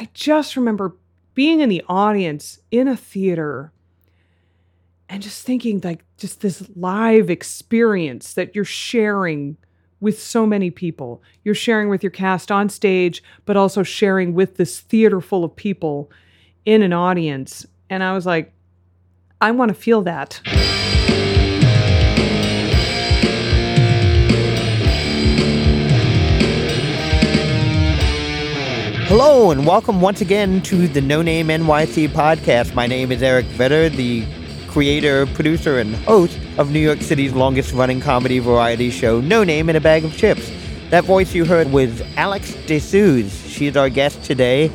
I just remember being in the audience in a theater and just thinking like just this live experience that you're sharing with so many people. You're sharing with your cast on stage, but also sharing with this theater full of people in an audience. And I was like, I want to feel that. Hello, and welcome once again to the No Name NYC podcast. My name is Eric Vetter, the creator, producer, and host of New York City's longest running comedy variety show, No Name in a Bag of Chips. That voice you heard was Alex De Suze. She is our guest today.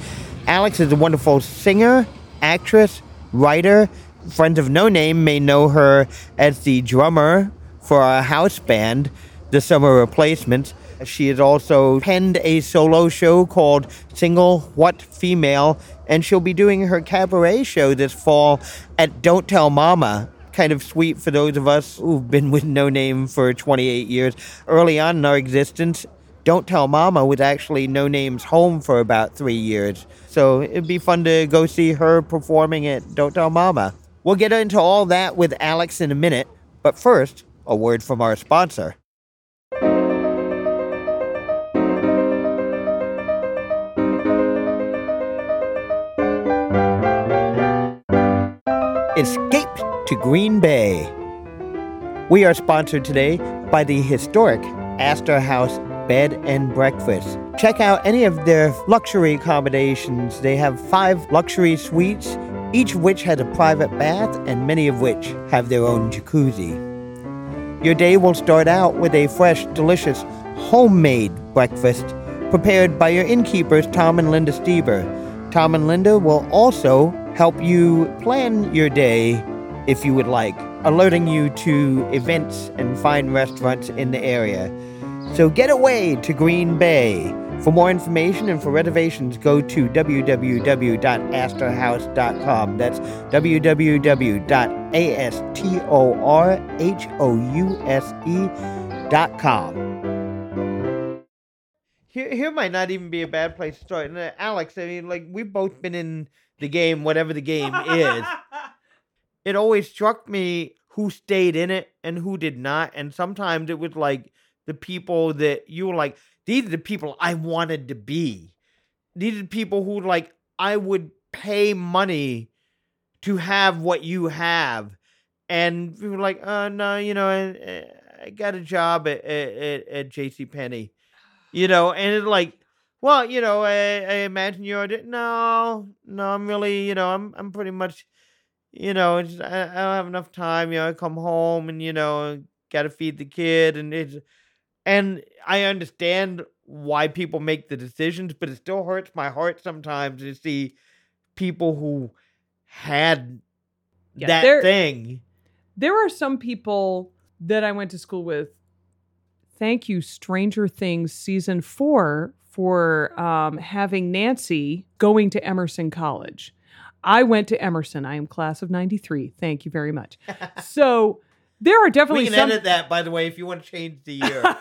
Alex is a wonderful singer, actress, writer. Friends of No Name may know her as the drummer for our house band, The Summer Replacements. She has also penned a solo show called Single What Female, and she'll be doing her cabaret show this fall at Don't Tell Mama. Kind of sweet for those of us who've been with No Name for 28 years. Early on in our existence, Don't Tell Mama was actually No Name's home for about three years. So it'd be fun to go see her performing at Don't Tell Mama. We'll get into all that with Alex in a minute, but first, a word from our sponsor. Escape to Green Bay. We are sponsored today by the historic Astor House Bed and Breakfast. Check out any of their luxury accommodations. They have five luxury suites, each of which has a private bath, and many of which have their own jacuzzi. Your day will start out with a fresh, delicious, homemade breakfast prepared by your innkeepers, Tom and Linda Stieber. Tom and Linda will also help you plan your day if you would like, alerting you to events and fine restaurants in the area. So get away to Green Bay. For more information and for reservations, go to www.astorhouse.com. That's www.astorhouse.com. Here, here might not even be a bad place to start. And, uh, Alex, I mean, like, we've both been in the game, whatever the game is. It always struck me who stayed in it and who did not. And sometimes it was like the people that you were like, these are the people I wanted to be. These are the people who like I would pay money to have what you have. And we were like, uh no, you know, I, I got a job at at, at JC Penney. You know, and it's like well, you know, I, I imagine you're no, no. I'm really, you know, I'm I'm pretty much, you know, just, I, I don't have enough time. You know, I come home and you know, got to feed the kid, and it's, and I understand why people make the decisions, but it still hurts my heart sometimes to see people who had Yeah, that there- thing. There are some people that I went to school with. Thank you, Stranger Things season four, for um, having Nancy going to Emerson College. I went to Emerson. I am class of 93. Thank you very much. So there are definitely We can some. edit that, by the way, if you want to change the year.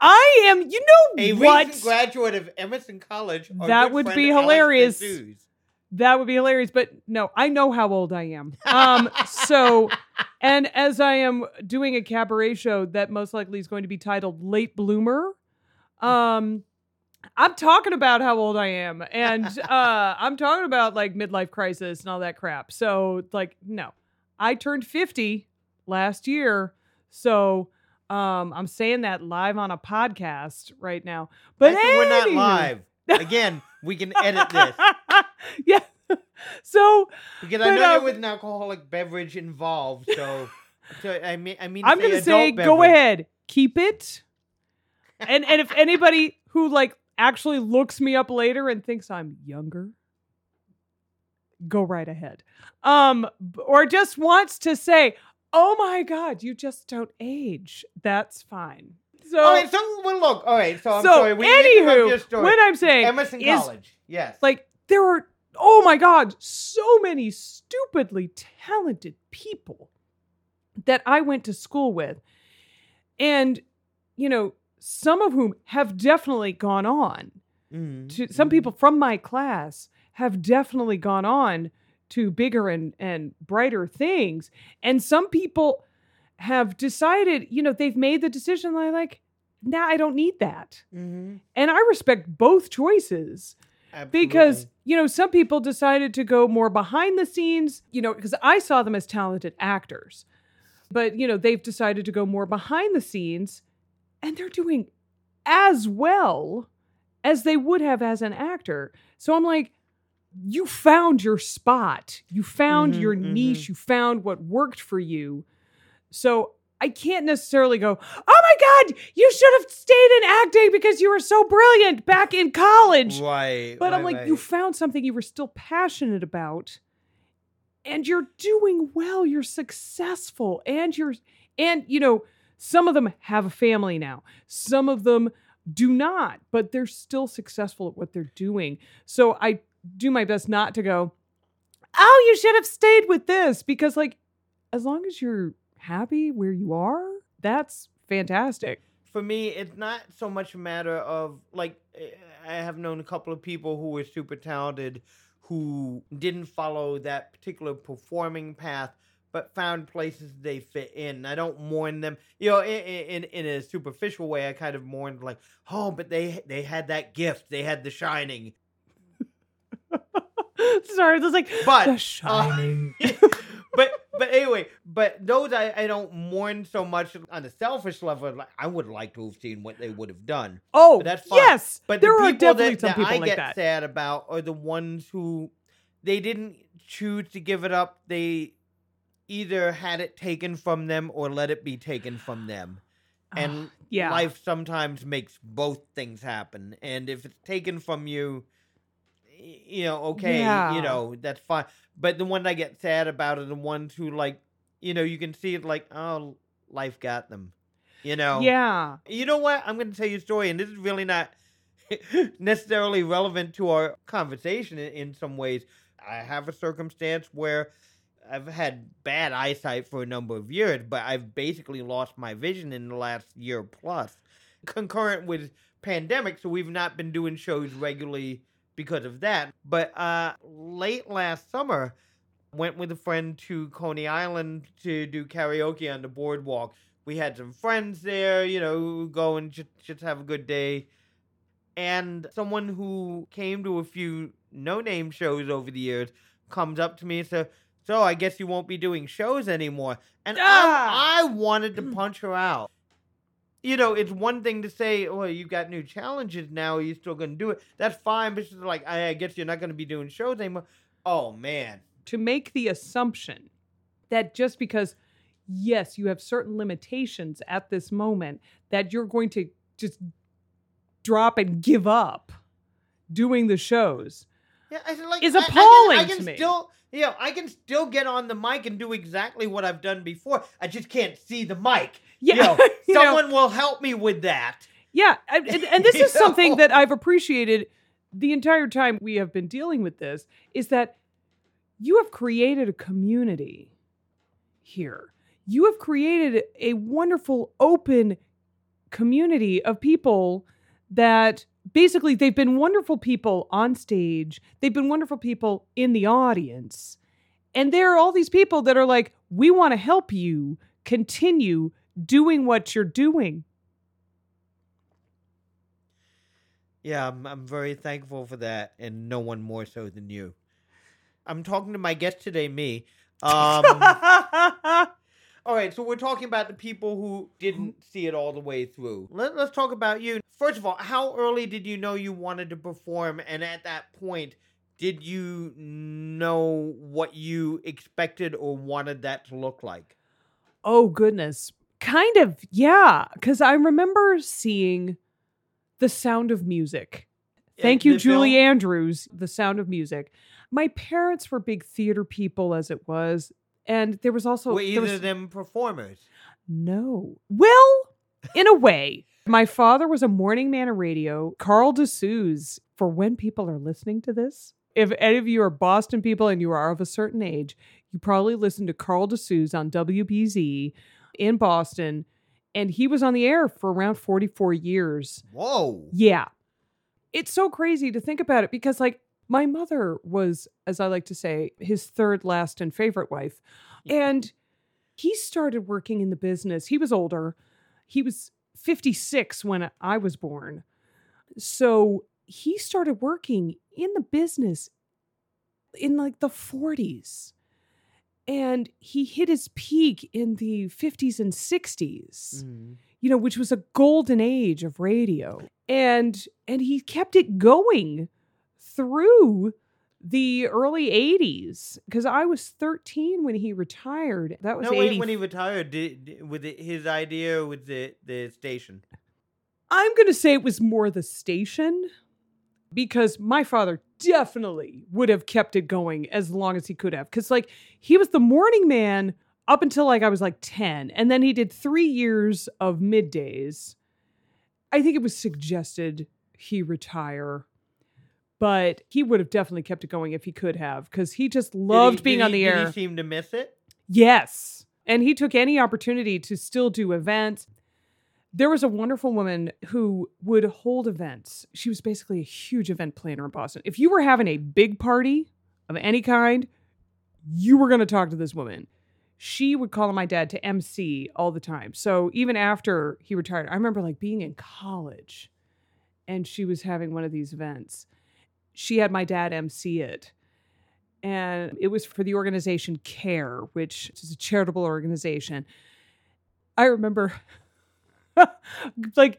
I am, you know A what? recent graduate of Emerson College. That would be hilarious. That would be hilarious, but no, I know how old I am. Um, so, and as I am doing a cabaret show that most likely is going to be titled "Late Bloomer," um, I'm talking about how old I am, and uh, I'm talking about like midlife crisis and all that crap. So, like, no, I turned 50 last year, so um, I'm saying that live on a podcast right now. But Actually, we're not live. Again, we can edit this yeah. So because I know um, you're with an alcoholic beverage involved. So, so I mean, I mean, I'm going gonna to say, go ahead, keep it. And and if anybody who like actually looks me up later and thinks I'm younger, go right ahead. Um, or just wants to say, "Oh my God, you just don't age." That's fine. So, All right, so well, look. All right, so I'm so sorry. We interrupt your anywho, story. what I'm saying Emerson is College. Yes. like there are oh my god so many stupidly talented people that i went to school with and you know some of whom have definitely gone on Mhm, to some mhm. people from my class have definitely gone on to bigger and and brighter things and some people have decided you know they've made the decision like nah i don't need that Mhm. and i respect both choices because you know some people decided to go more behind the scenes you know because i saw them as talented actors but you know they've decided to go more behind the scenes and they're doing as well as they would have as an actor so i'm like you found your spot you found Mhm, your mhm. niche you found what worked for you so I can't necessarily go, oh my God, you should have stayed in acting because you were so brilliant back in college. right. But I'm right, like, you found something you were still passionate about, and you're doing well. You're successful, and you're, and you know, some of them have a family now. Some of them do not, but they're still successful at what they're doing. So I do my best not to go, oh, you should have stayed with this because, like, as long as you're happy where you are, that's fantastic. for me, it's not so much a matter of like eh, I have known a couple of people who were super talented who didn't follow that particular performing path but found places they fit in. I don't mourn them, you know, in in, in a superficial way. I kind of mourned like, oh, but they they had that gift, they had the shining. Sorry, that's like But, the uh, shining. but but anyway, but those I, I don't mourn so much on a selfish level. Like I would like to have seen what they would have done. oh, but that's fine. yes, But there the are definitely that, some that people I like get that. sad about are the ones who they didn't choose to give it up. They either had it taken from them or let it be taken from them. And Ah, yeah, life sometimes makes both things happen. And if it's taken from you, you know, okay, Yeah. you know, that's fine. But the ones I get sad about are the ones who like, you know, you can see it like, oh, life got them. You know, yeah, you know what? I'm going to tell you a story, and this is really not necessarily relevant to our conversation in, in some ways. I have a circumstance where I've had bad eyesight for a number of years, but I've basically lost my vision in the last year plus, concurrent with pandemic. So we've not been doing shows regularly because of that. But uh, late last summer, went with a friend to Coney Island to do karaoke on the boardwalk. We had some friends there, you know, go and just, just have a good day. And someone who came to a few no name shows over the years comes up to me and says, So I guess you won't be doing shows anymore. And Ah! I, I wanted to punch her out. You know, it's one thing to say, Oh, you've got new challenges now. Are you still going to do it? That's fine. But she's like, I, I guess you're not going to be doing shows anymore. Oh, man. to make the assumption that just because yes, you have certain limitations at this moment that you're going to just drop and give up doing the shows. Yeah, I like is I- I can- appalling I can, to me. Still, you know, I can still get on the mic and do exactly what I've done before. I just can't see the mic. Yeah, You know, you know, someone will help me with that. Yeah, and- and this is something that I've appreciated the entire time we have been dealing with this is that you have created a community here. You have created a wonderful open community of people that basically they've been wonderful people on stage, they've been wonderful people in the audience. And there are all these people that are like, we want to help you continue doing what you're doing. Yeah, I'm, I'm very thankful for that, and no one more so than you. I'm talking to my guest today, me. Um, all right, so we're talking about the people who didn't mm-hmm. see it all the way through. Let, let's talk about you. First of all, how early did you know you wanted to perform? And at that point, did you know what you expected or wanted that to look like? Oh goodness. Kind of, yeah. Cause I remember seeing The Sound of Music. Thank you, Julie film? Andrews, The Sound of Music. My parents were big theater people as it was. And there was also Were either was- of them performers? No. Well, in a way. My father was a morning man of radio, Carl DeSuze, for when people are listening to this. If any of you are Boston people and you are of a certain age, you probably listened to Carl DeSuze on WBZ in Boston. And he was on the air for around 44 years. Whoa. Yeah. it's so crazy to think about it because, like, my mother was, as I like to say, his third, last, and favorite wife. And he started working in the business. He was older. He was 56 when I was born. So he started working in the business in like the 40s. And he hit his peak in the 50s and 60s Mm. you know, which was a golden age of radio. And and he kept it going through the early 80s because I was 13 when he retired. That was No, 80. wait, when he retired, did, did- with it, his idea with the the station. I'm going to say it was more the station because my father definitely would have kept it going as long as he could have. Because, like, he was the morning man up until like I was like 10. And then he did three years of middays. I think it was suggested he retire, but he would have definitely kept it going if he could have because he just Did he- loved being did on he- the did air. He seemed to miss it. Yes. And he took any opportunity to still do events. There was a wonderful woman who would hold events. She was basically a huge event planner in Boston. If you were having a big party of any kind, you were going to talk to this woman. She would call on my dad to MC all the time. So even after he retired, I remember like being in college and she was having one of these events. She had my dad MC it and it was for the organization CARE, which is a charitable organization. I remember like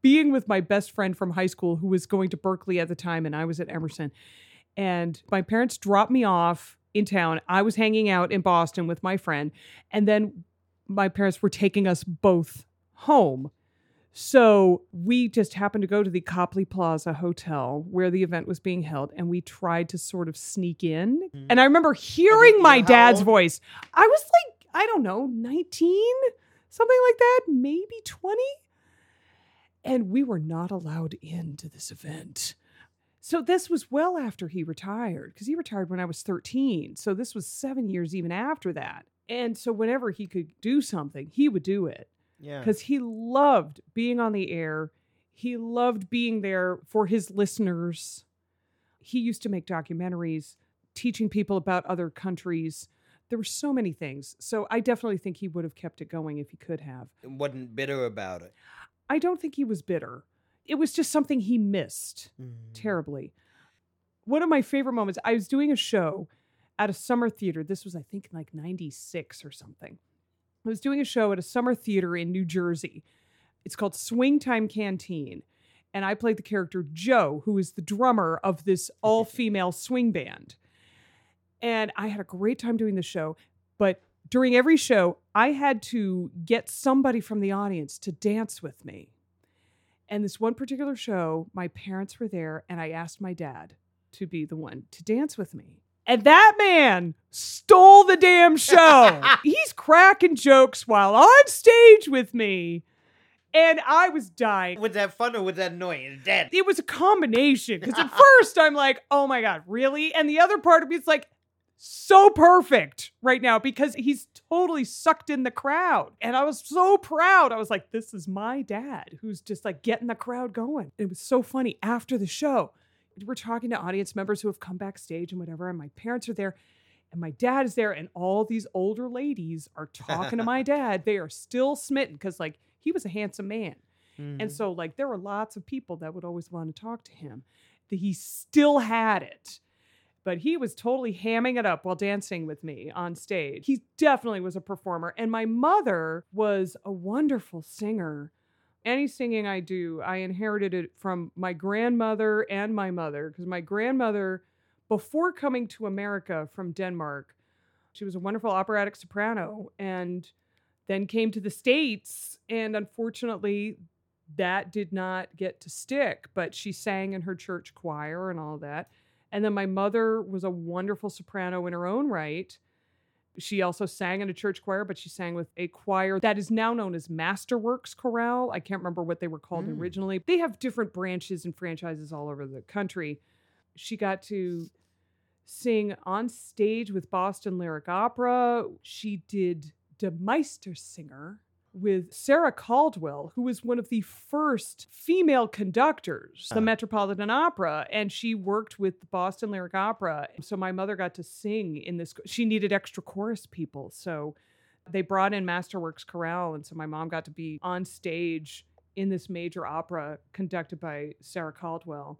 being with my best friend from high school who was going to Berkeley at the time and I was at Emerson. And my parents dropped me off in town. I was hanging out in Boston with my friend and then my parents were taking us both home. So we just happened to go to the Copley Plaza Hotel where the event was being held, and we tried to sort of sneak in. Mhm. And I remember hearing my how dad's voice. I was like, I don't know, 19, something like that, maybe 20. And we were not allowed into this event. So this was well after he retired because he retired when I was 13. So this was seven years even after that. And so whenever he could do something, he would do it Yeah. because he loved being on the air. He loved being there for his listeners. He used to make documentaries teaching people about other countries. There were so many things. So I definitely think he would have kept it going if he could have. wasn't bitter about it. I don't think he was bitter. It was just something he missed Mm. terribly. One of my favorite moments, I was doing a show at a summer theater. This was, I think, like 96 or something. I was doing a show at a summer theater in New Jersey. It's called Swing Time Canteen. And I played the character Joe, who is the drummer of this all female swing band. And I had a great time doing the show. But during every show, I had to get somebody from the audience to dance with me. And this one particular show, my parents were there, and I asked my dad to be the one to dance with me. And that man stole the damn show. He's cracking jokes while on stage with me. And I was dying. Was that fun or was that annoying? Dead. It was a combination because at first I'm like, oh my God, really? And the other part of me is like, so perfect right now because he's totally sucked in the crowd. And I was so proud. I was like, this is my dad who's just like getting the crowd going. It was so funny after the show. We're talking to audience members who have come backstage and whatever, and my parents are there. And my dad is there, and all these older ladies are talking to my dad. They are still smitten because, like, he was a handsome man. Mm-hmm. And so, like, there were lots of people that would always want to talk to him. That he still had it, but he was totally hamming it up while dancing with me on stage. He definitely was a performer. And my mother was a wonderful singer. Any singing I do, I inherited it from my grandmother and my mother, because my grandmother, before coming to America from Denmark, she was a wonderful operatic soprano and then came to the States. And unfortunately, that did not get to stick, but she sang in her church choir and all that. And then my mother was a wonderful soprano in her own right. She also sang in a church choir, but she sang with a choir that is now known as Masterworks Chorale. I can't remember what they were called Mm. originally. They have different branches and franchises all over the country. She got to sing on stage with Boston Lyric Opera. She did Die Meistersinger with Sarah Caldwell, who was one of the first female conductors, the Uh. Metropolitan Opera, and she worked with the Boston Lyric Opera. So my mother got to sing in this. She needed extra chorus people, so they brought in Masterworks Chorale, and so my mom got to be on stage in this major opera conducted by Sarah Caldwell.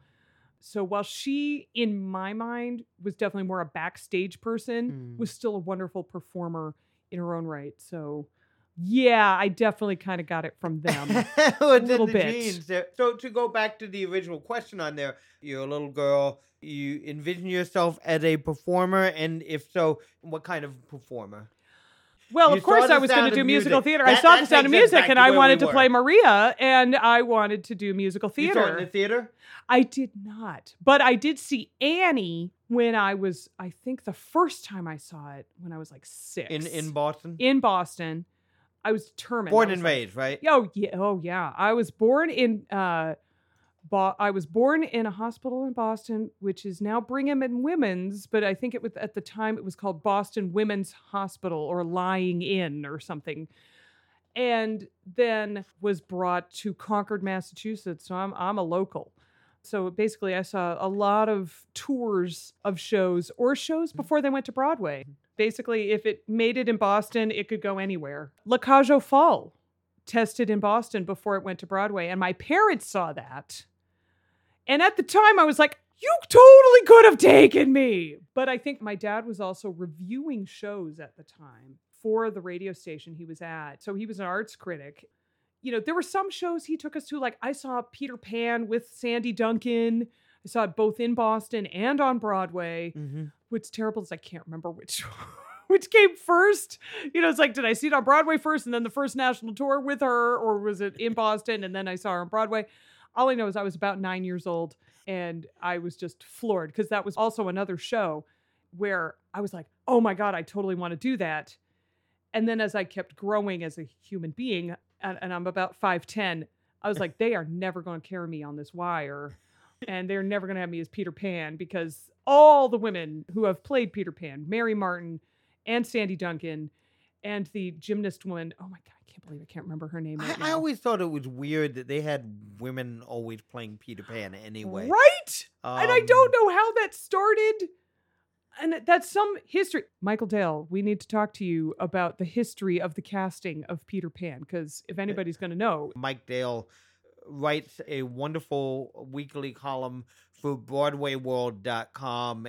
So while she, in my mind, was definitely more a backstage person, Mm. was still a wonderful performer in her own right. So yeah, I definitely kind of got it from them. In little the bit. genes there. So to go back to the original question on there, you're a little girl. You envision yourself as a performer, and if so, what kind of performer? Well, You of course, I was going to do musical Music. theater. That- I saw the sound of music, and I where we wanted to play Maria, and I wanted to do musical You saw it in theater. the theater. I did not, but I did see Annie when I was, I think, the first time I saw it when I was like six In in Boston. in Boston. I was determined. Born was and like, raised, right? Oh yeah, oh yeah. I was born in uh Bo- I was born in a hospital in Boston, which is now Brigham and Women's, but I think it was at the time it was called Boston Women's Hospital or Lying In or something. And then was brought to Concord, Massachusetts. So I'm I'm a local. So basically I saw a lot of tours of shows or shows before they went to Broadway. Basically, if it made it in Boston, it could go anywhere. La Cage aux Folles tested in Boston before it went to Broadway, and my parents saw that. And at the time, I was like, you totally could have taken me. But I think my dad was also reviewing shows at the time for the radio station he was at. So he was an arts critic. You know, there were some shows he took us to, like I saw Peter Pan with Sandy Duncan. I saw it both in Boston and on Broadway. Mm-hmm. What's terrible is I can't remember which which came first. You know, it's like, did I see it on Broadway first and then the first national tour with her, or was it in Boston and then I saw her on Broadway? All I know is I was about nine years old and I was just floored because that was also another show where I was like, oh my God, I totally want to do that. And then as I kept growing as a human being, and, and I'm about 5'10, I was like, they are never going to carry me on this wire. And they're never going to have me as Peter Pan because all the women who have played Peter Pan, Mary Martin and Sandy Duncan, and the gymnast woman, oh my God, I can't believe I can't remember her name. I, Right I now. always thought it was weird that they had women always playing Peter Pan anyway. Right? and I Um, don't know how that started. And that's some history. Michael Dale, we need to talk to you about the history of the casting of Peter Pan because if anybody's going to know, Mike Dale writes a wonderful weekly column for BroadwayWorld.com.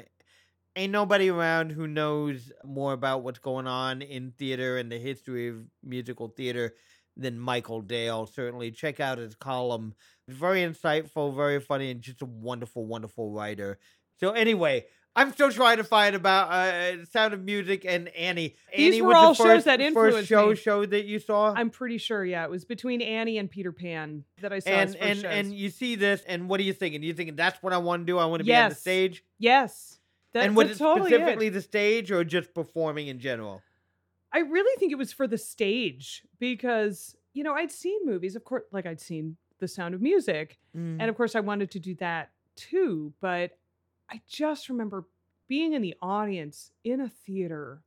Ain't nobody around who knows more about what's going on in theater and the history of musical theater than Michael Dale. Certainly check out his column. Very insightful, very funny, and just a wonderful, wonderful writer. So anyway, I'm still trying to find about uh, Sound of Music and Annie. These Annie were was all the shows first, that first influenced show me. show that you saw. I'm pretty sure, yeah, it was between Annie and Peter Pan that I saw. and first and shows. and you see this, and what are you thinking? you thinking that's what I want to do? I want to be on the stage, yes, that, and was that's it totally specifically it. the stage or just performing in general? I really think it was for the stage because you know I'd seen movies, of course, like I'd seen The Sound of Music, Mm. and of course I wanted to do that too. But I just remember being in the audience in a theater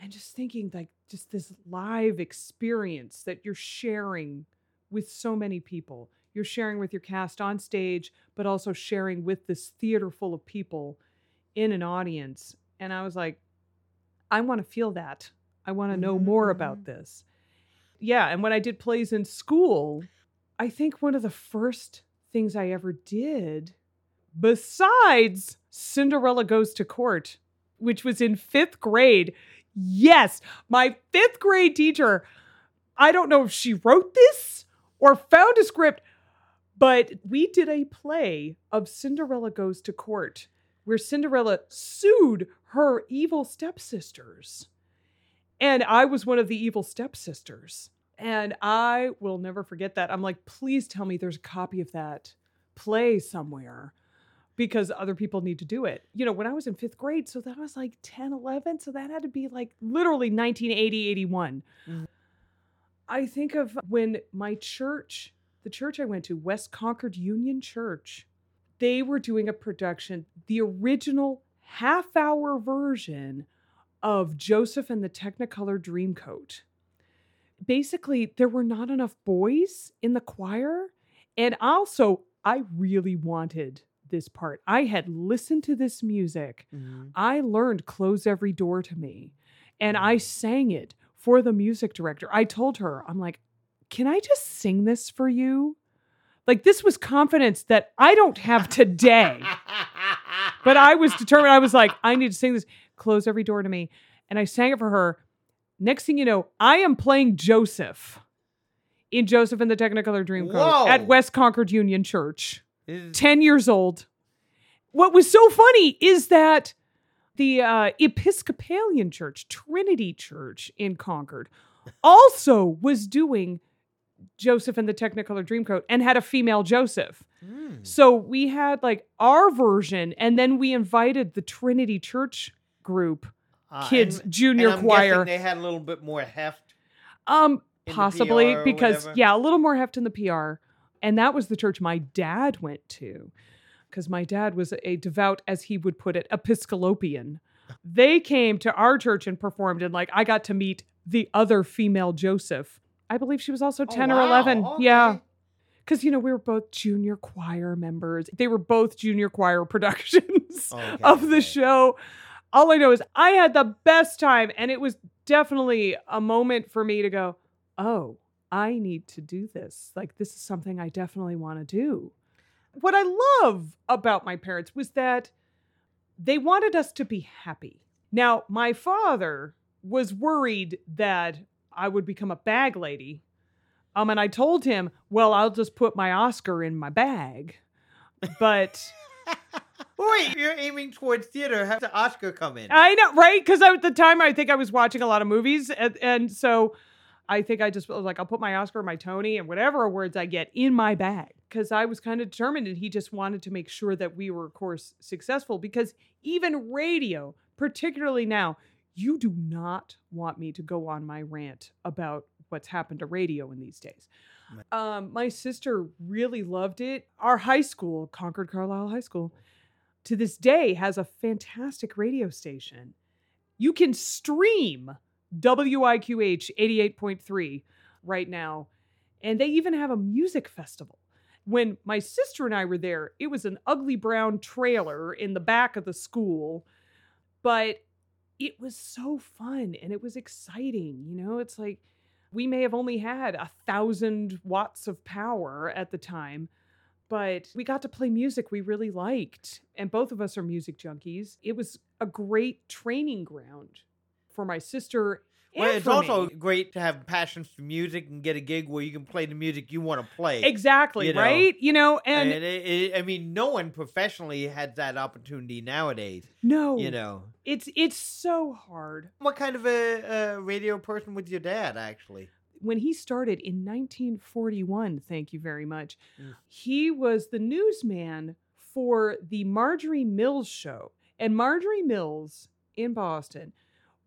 and just thinking like just this live experience that you're sharing with so many people. You're sharing with your cast on stage, but also sharing with this theater full of people in an audience. And I was like, I want to feel that. I want to know more about mm-hmm. this. Yeah. And when I did plays in school, I think one of the first things I ever did, besides Cinderella Goes to Court, which was in fifth grade. Yes, my fifth grade teacher, I don't know if she wrote this or found a script, but we did a play of Cinderella Goes to Court where Cinderella sued her evil stepsisters. And I was one of the evil stepsisters. And I will never forget that. I'm like, please tell me there's a copy of that play somewhere because other people need to do it. You know, when I was in fifth grade, so that was like 10, 11. So that had to be like literally 1980, 81. Mhm. I think of when my church, the church I went to, West Concord Union Church, they were doing a production, the original half hour version of Joseph and the Technicolor Dreamcoat. basically there were not enough boys in the choir. And also, I really wanted this part. I had listened to this music. Mhm. I learned Close Every Door to Me. And I sang it for the music director. I told her, I'm like, can I just sing this for you? Like, this was confidence that I don't have today. but I was determined. I was like, I need to sing this. Close every door to me. And I sang it for her. Next thing you know, I am playing Joseph in Joseph and the Technicolor Dreamcoat Whoa. at West Concord Union Church. This is- 10 years old. What was so funny is that the uh, Episcopalian Church, Trinity Church in Concord, also was doing Joseph and the Technicolor Dreamcoat and had a female Joseph. Mm. So we had like our version, and then we invited the Trinity Church group, Uh, kids and- junior and choir. they had a little bit more heft. Um, possibly because yeah, a little more heft in the PR, and that was the church my dad went to, because my dad was a devout, as he would put it, Episcopalian. They came to our church and performed, and like I got to meet the other female Joseph. I believe she was also 10 or wow, eleven. Yeah, because you know we were both junior choir members. They were both junior choir productions oh, Okay, of the okay. show. All I know is I had the best time, and it was definitely a moment for me to go, "Oh, I need to do this. Like this is something I definitely want to do." What I love about my parents was that they wanted us to be happy. Now, my father was worried that I would become a bag lady. Um, and I told him, well, I'll just put my Oscar in my bag. But Wait, you're aiming towards theater. Have the Oscar come in? I know, right? Because at the time, I think I was watching a lot of movies. And, and so I think I just was like, I'll put my Oscar, my Tony, and whatever awards I get in my bag. Because I was kind of determined, and he just wanted to make sure that we were, of course, successful. Because even radio, particularly now, you do not want me to go on my rant about what's happened to radio in these days. Um, my sister really loved it. Our high school, Concord Carlisle High School, to this day has a fantastic radio station. You can stream WIQH 88.3 right now. And they even have a music festival. When my sister and I were there, it was an ugly brown trailer in the back of the school, but it was so fun and it was exciting. You know, it's like we may have only had a thousand watts of power at the time, but we got to play music we really liked. And both of us are music junkies. It was a great training ground for my sister. Well, it's also me. great to have passions for music and get a gig where you can play the music you want to play. exactly you know. right. You know, and, And, it, it, I mean, no one professionally has that opportunity nowadays. no, You know, it's it's so hard. what kind of a, a radio person was your dad? Actually, when he started in 1941, thank you very much, Mm. he was the newsman for the Marjorie Mills show. And Marjorie Mills in Boston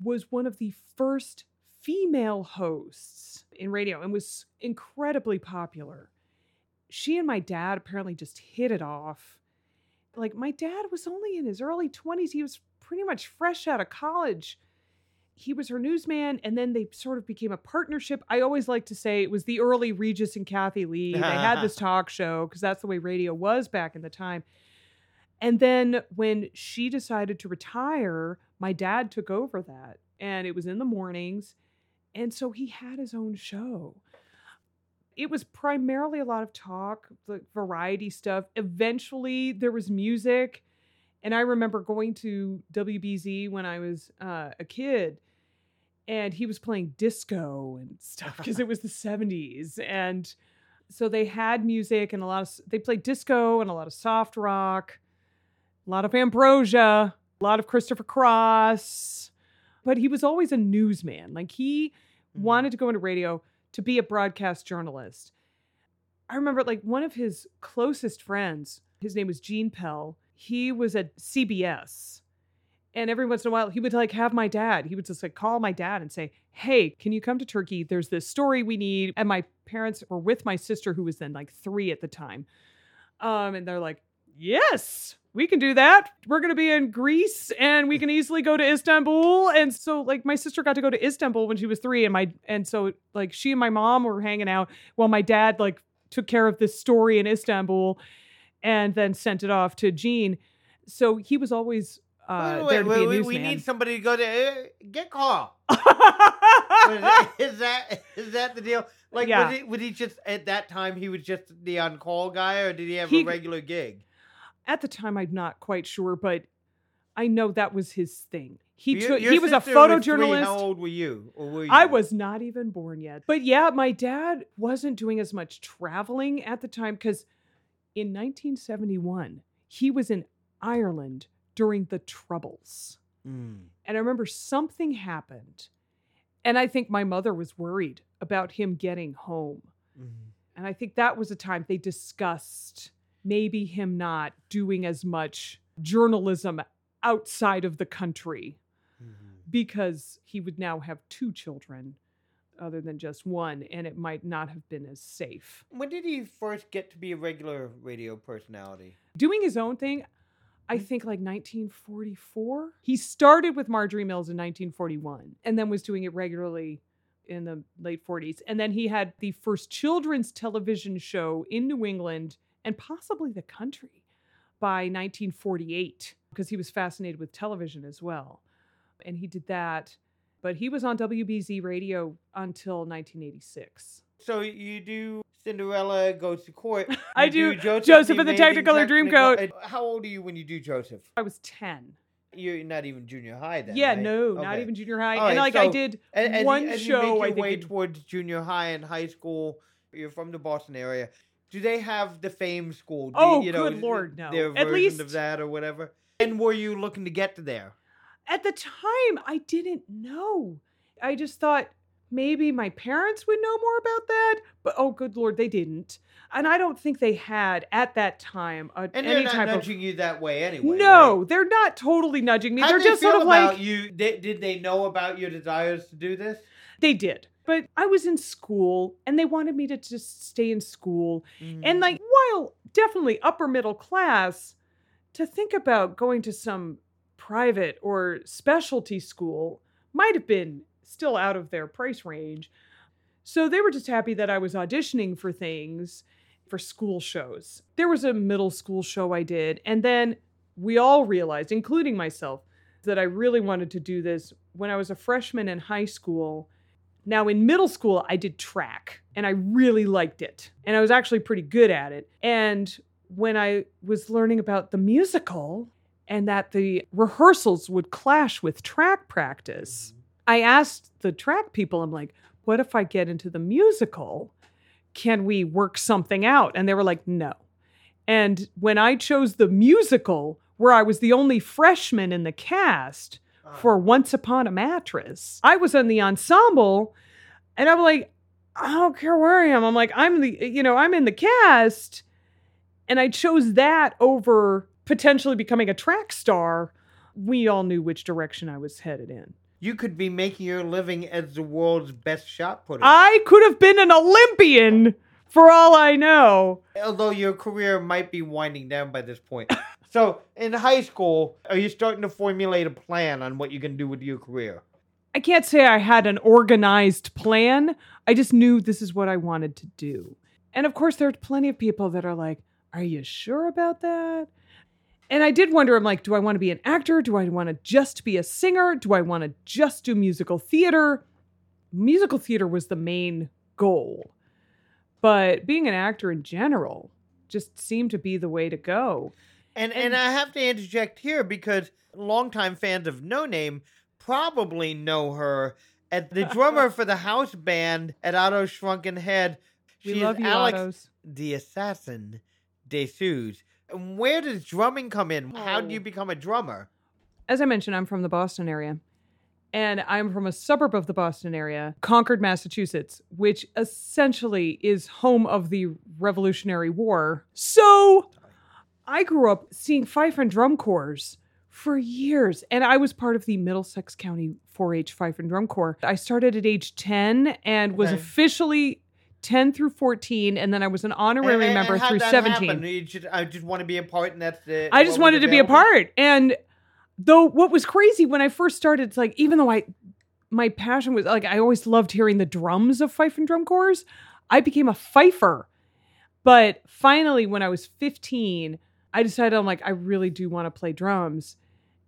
was one of the first female hosts in radio and was incredibly popular. She and my dad apparently just hit it off. Like, my dad was only in his early 20s, he was pretty much fresh out of college he was her newsman and then they sort of became a partnership. I always like to say it was the early Regis and Kathie Lee. They had this talk show because that's the way radio was back in the time. And then when she decided to retire, my dad took over that and it was in the mornings. And so he had his own show. It was primarily a lot of talk, like variety stuff. Eventually, there was music. And I remember going to WBZ when I was uh, a kid, and he was playing disco and stuff because it was the 70s. And so they had music and a lot of, they played disco and a lot of soft rock, a lot of Ambrosia, a lot of Christopher Cross. But he was always a newsman. Like he Mhm. wanted to go into radio to be a broadcast journalist. I remember like one of his closest friends, his name was Gene Pell. He was at CBS. And every once in a while, he would like have my dad. He would just like call my dad and say, Hey, can you come to Turkey? There's this story we need. And my parents were with my sister, who was then like three at the time. Um, and they're like, Yes, we can do that. We're going to be in Greece and we can easily go to Istanbul. And so like my sister got to go to Istanbul when she was 3 and my and so like she and my mom were hanging out while my dad like took care of this story in Istanbul and then sent it off to Gene. So he was always uh, wait, wait, wait, we need somebody to go to uh, get call. is, that, is that is that the deal? Like, Yeah. was, he, was he just at that time? He was just the on call guy, or did he have He- a regular gig? At the time, I'm not quite sure, but I know that was his thing. He Your- took, your he was a sister three. photojournalist. How old were you? Or were you? I was not even born yet. But yeah, my dad wasn't doing as much traveling at the time because in 1971, he was in Ireland during the Troubles. Mm. And I remember something happened. And I think my mother was worried about him getting home. Mhm. And I think that was a time they discussed maybe him not doing as much journalism outside of the country Mhm. because he would now have two children other than just one, and it might not have been as safe. When did he first get to be a regular radio personality? Doing his own thing, I Mm. think like 1944. He started with Marjorie Mills in 1941 and then was doing it regularly in the late 40s. And then he had the first children's television show in New England and possibly the country by 1948 because he was fascinated with television as well. And he did that. But he was on WBZ radio until 1986. So you do Cinderella goes to court. I you do Joseph, Joseph and the Technicolor Dreamcoat. How old are you when you do Joseph? I was 10. You're not even junior high then. yeah, right? no, not even junior high. All and right, like I so- did And, as one as show. you make I your think way in- towards junior high and high school. You're from the Boston area. Do they have the Fame School? Do Oh, you know, good lord, no. Their At version least- of that or whatever. And were you looking to get to there? at the time I didn't know. I just thought maybe my parents would know more about that, but oh good lord, they didn't. And I don't think they had at that time a, And any they're not nudging you that way anyway. No, right? they're not totally nudging me. How they're they just sort of like you. Did, did they know about your desires to do this? they did. But I was in school and they wanted me to just stay in school. Mm-hmm. And like while definitely upper middle class, to think about going to some private or specialty school might have been still out of their price range. So they were just happy that I was auditioning for things for school shows. There was a middle school show I did, and then we all realized, including myself, that I really wanted to do this when I was a freshman in high school. Now, in middle school, I did track and I really liked it. And I was actually pretty good at it. And when I was learning about the musical and that the rehearsals would clash with track practice, I asked the track people, I'm like, what if I get into the musical? Can we work something out? And they were like, no. And when I chose the musical, where I was the only freshman in the cast, Uh-huh. for Once Upon a Mattress. I was in the ensemble and I'm like, I don't care where I am. I'm like, I'm the, you know, I'm in the cast. And I chose that over potentially becoming a track star. We all knew which direction I was headed in. you could be making your living as the world's best shot putter. I could have been an Olympian for all I know. although your career might be winding down by this point. so, in high school, are you starting to formulate a plan on what you're going to do with your career? I can't say I had an organized plan. I just knew this is what I wanted to do. And of course, there are plenty of people that are like, Are you sure about that? And I did wonder, I'm like, do I want to be an actor? Do I want to just be a singer? Do I want to just do musical theater? Musical theater was the main goal. But being an actor in general just seemed to be the way to go. And, and And- I have to interject here because longtime fans of No Name probably know her as the drummer for the house band at Otto's Shrunken Head. We love is you, Alex Ottos. the Assassin De Suze. And Where does drumming come in? How do Oh. you become a drummer? as I mentioned, I'm from the Boston area. And I'm from a suburb of the Boston area, Concord, Massachusetts, which essentially is home of the Revolutionary War. So I grew up seeing fife and drum corps for years. And I was part of the Middlesex County 4 H Fife and Drum Corps. I started at age 10 and was Okay. officially 10 through 14, and then I was an honorary And- and member how'd through 17. You just, I just want to be a part, and that's the. I just wanted to be a part. And though what was crazy when I first started, it's like even though I my passion was like I always loved hearing the drums of fife and drum corps, I became a fifer. But finally, when I was 15, I decided I'm like, I really do want to play drums.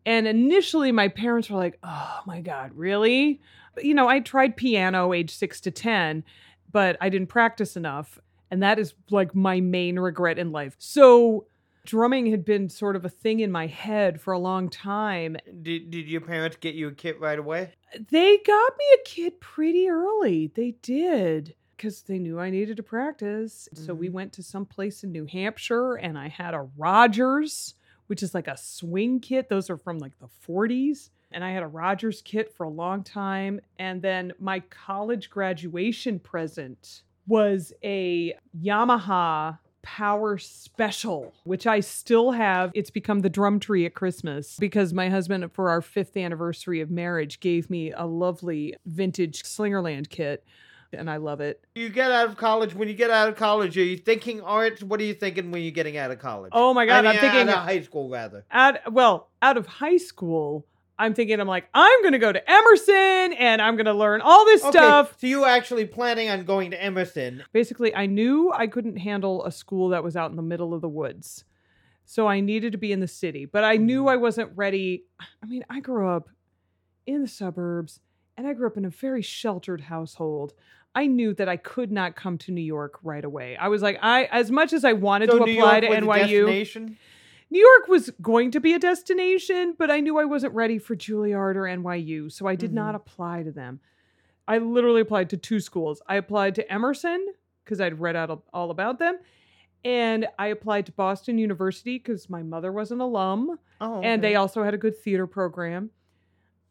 And initially my parents were like, Oh my God, really? But, you know, I tried piano age six to 10, but I didn't practice enough. And that is like my main regret in life. So drumming had been sort of a thing in my head for a long time. Did, did your parents get you a kit right away? They got me a kit pretty early. They did because they knew I needed to practice. So we Mhm. went to some place in New Hampshire and I had a Rogers, which is like a swing kit. Those are from like the 40s. And I had a Rogers kit for a long time. And then my college graduation present was a Yamaha Power Special, which I still have. It's become the drum tree at Christmas because my husband, for our fifth anniversary of marriage, gave me a lovely vintage Slingerland kit. And I love it. You get out of college. When you get out of college, are you thinking art? What are you thinking when you're getting out of college? Oh my I God, mean, I'm thinking out of high school rather. out well out of high school i'm thinking i'm like i'm gonna go to emerson and i'm gonna learn all this Okay, stuff so you were actually planning on going to Emerson. basically i knew i couldn't handle a school that was out in the middle of the woods so i needed to be in the city but i knew mm. i wasn't ready i mean i grew up in the suburbs and i grew up in a very sheltered household i knew that i could not come to new york right away i was like i as much as i wanted So to New apply York to nyu? New York was going to be a destination, but I knew I wasn't ready for Juilliard or NYU, so I did Mhm. not apply to them. I literally applied to two schools. I applied to Emerson because I'd read out all about them, and I applied to Boston University because my mother was an alum, Oh, and they also had a good theater program.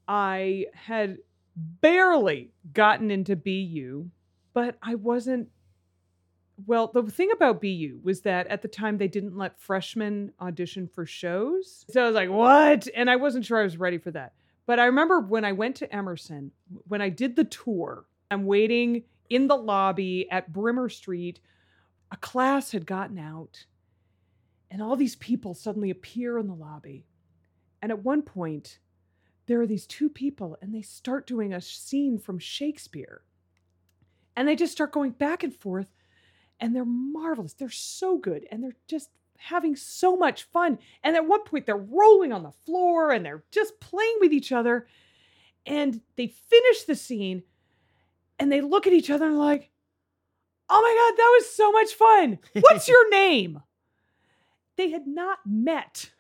I had barely gotten into BU, but I wasn't. Well, the thing about BU was that at the time they didn't let freshmen audition for shows. So I was like, what? And I wasn't sure I was ready for that. But I remember when I went to Emerson, when I did the tour, I'm waiting in the lobby at Brimmer Street. A class had gotten out, and all these people suddenly appear in the lobby. And at one point, there are these two people, and they start doing a scene from Shakespeare. And they just start going back and forth, and they're marvelous. They're so good, and they're just having so much fun. And at one point, they're rolling on the floor and they're just playing with each other. And they finish the scene, and they look at each other and like, "Oh my god, that was so much fun! What's your name?" They had not met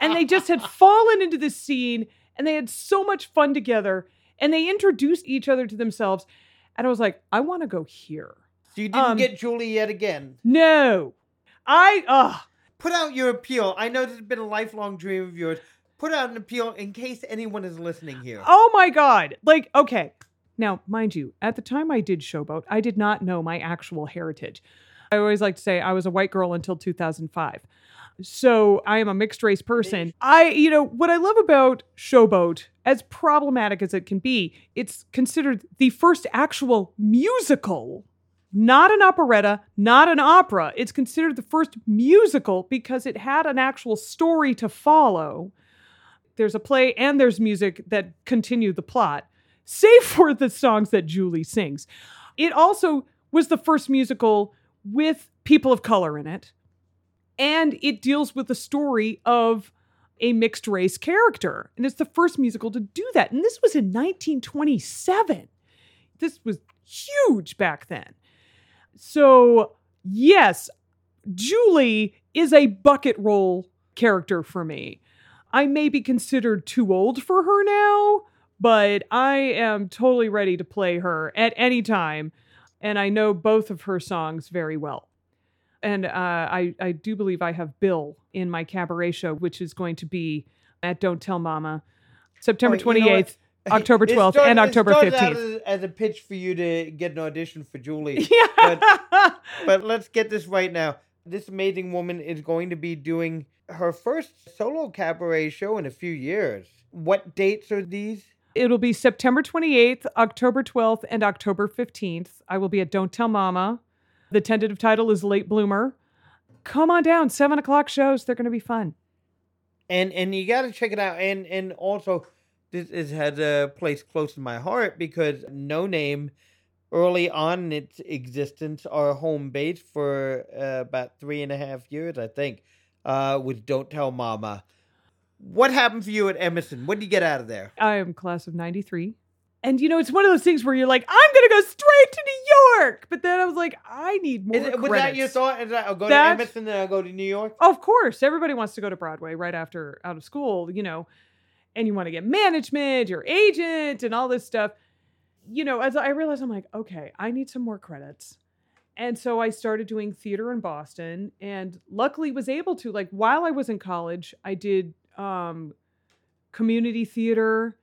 and they just had fallen into this scene and they had so much fun together and they introduced each other to themselves and i was like i want to go here So you didn't um, get Julie yet again. no i uh Put out your appeal. I know this has been a lifelong dream of yours. Put out an appeal in case anyone is listening here. oh my god like okay now mind you at the time i did showboat i did not know my actual heritage i always like to say i was a white girl until 2005 so i am a mixed race person i you know what i love about showboat as problematic as it can be it's considered the first actual musical not an operetta, not an opera. It's considered the first musical because it had an actual story to follow. There's a play and there's music that continue the plot, save for the songs that Julie sings. It also was the first musical with people of color in it, and it deals with the story of a mixed race character. And it's the first musical to do that. And this was in 1927. This was huge back then. So, yes, Julie is a bucket role character for me. I may be considered too old for her now, but I am totally ready to play her at any time. And I know both of her songs very well. And uh, I, I do believe I have Bill in my cabaret show, which is going to be at Don't Tell Mama, September Oh, you know 28th, October 12th, started- and October 15th. As, as a pitch for you to get an audition for Julie. Yeah. but let's get this right now. This amazing woman is going to be doing her first solo cabaret show in a few years. What dates are these? It'll be September 28th, October 12th, and October 15th. I will be at Don't Tell Mama The tentative title is Late Bloomer. Come on down, seven o'clock shows. They're going to be fun. and and you got to check it out. And and also, this is, has a place close to my heart because No Name, early on in its existence, our home base for uh, about three and a half years, I think, uh, was Don't Tell Mama. What happened for you at Emerson? What did you get out of there? I am class of 93. And you know, it's one of those things where you're like, I'm to go straight to New York. But then I was like, I need more Is it, was that your thought? Is that I'll go That- to Emerson then I'll go to New York? Of course, everybody wants to go to Broadway right after out of school, you know, and you want to get management, your agent, and all this stuff. You know, as I realized, I'm like, okay, I need some more credits. And so I started doing theater in Boston and luckily was able to, like, while I was in college, I did um, community theater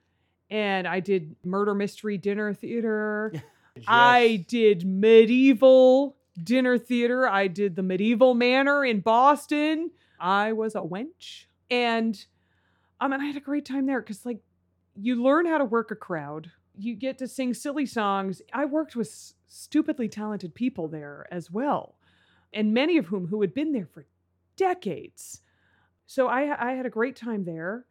and I did murder mystery dinner theater. I did medieval dinner theater. I did the medieval manor in Boston. I was a wench. And um, and I had a great time there because like you learn how to work a crowd. You get to sing silly songs. I worked with s- stupidly talented people there as well, and many of whom who had been there for decades. So I I had a great time there.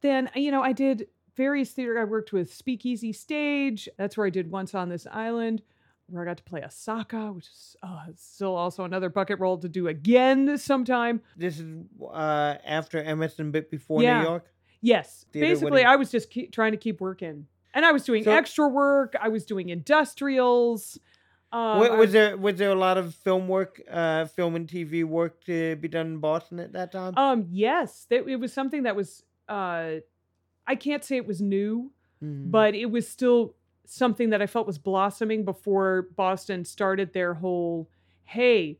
Then you know I did various theater. I worked with Speakeasy Stage. That's where I did Once on This Island, where I got to play Asaka, which is oh, still also another bucket role to do again sometime. This is uh, after Emerson, but before Yeah. New York. Yes, Theater, basically, I was just keep, trying to keep working, and I was doing So- extra work. I was doing industrials. Um, was there was there a lot of film work, uh, film and TV work to be done in Boston at that time? Um, yes, that it was something that was. Uh, I can't say it was new, Mhm. but it was still something that I felt was blossoming before Boston started their whole, hey,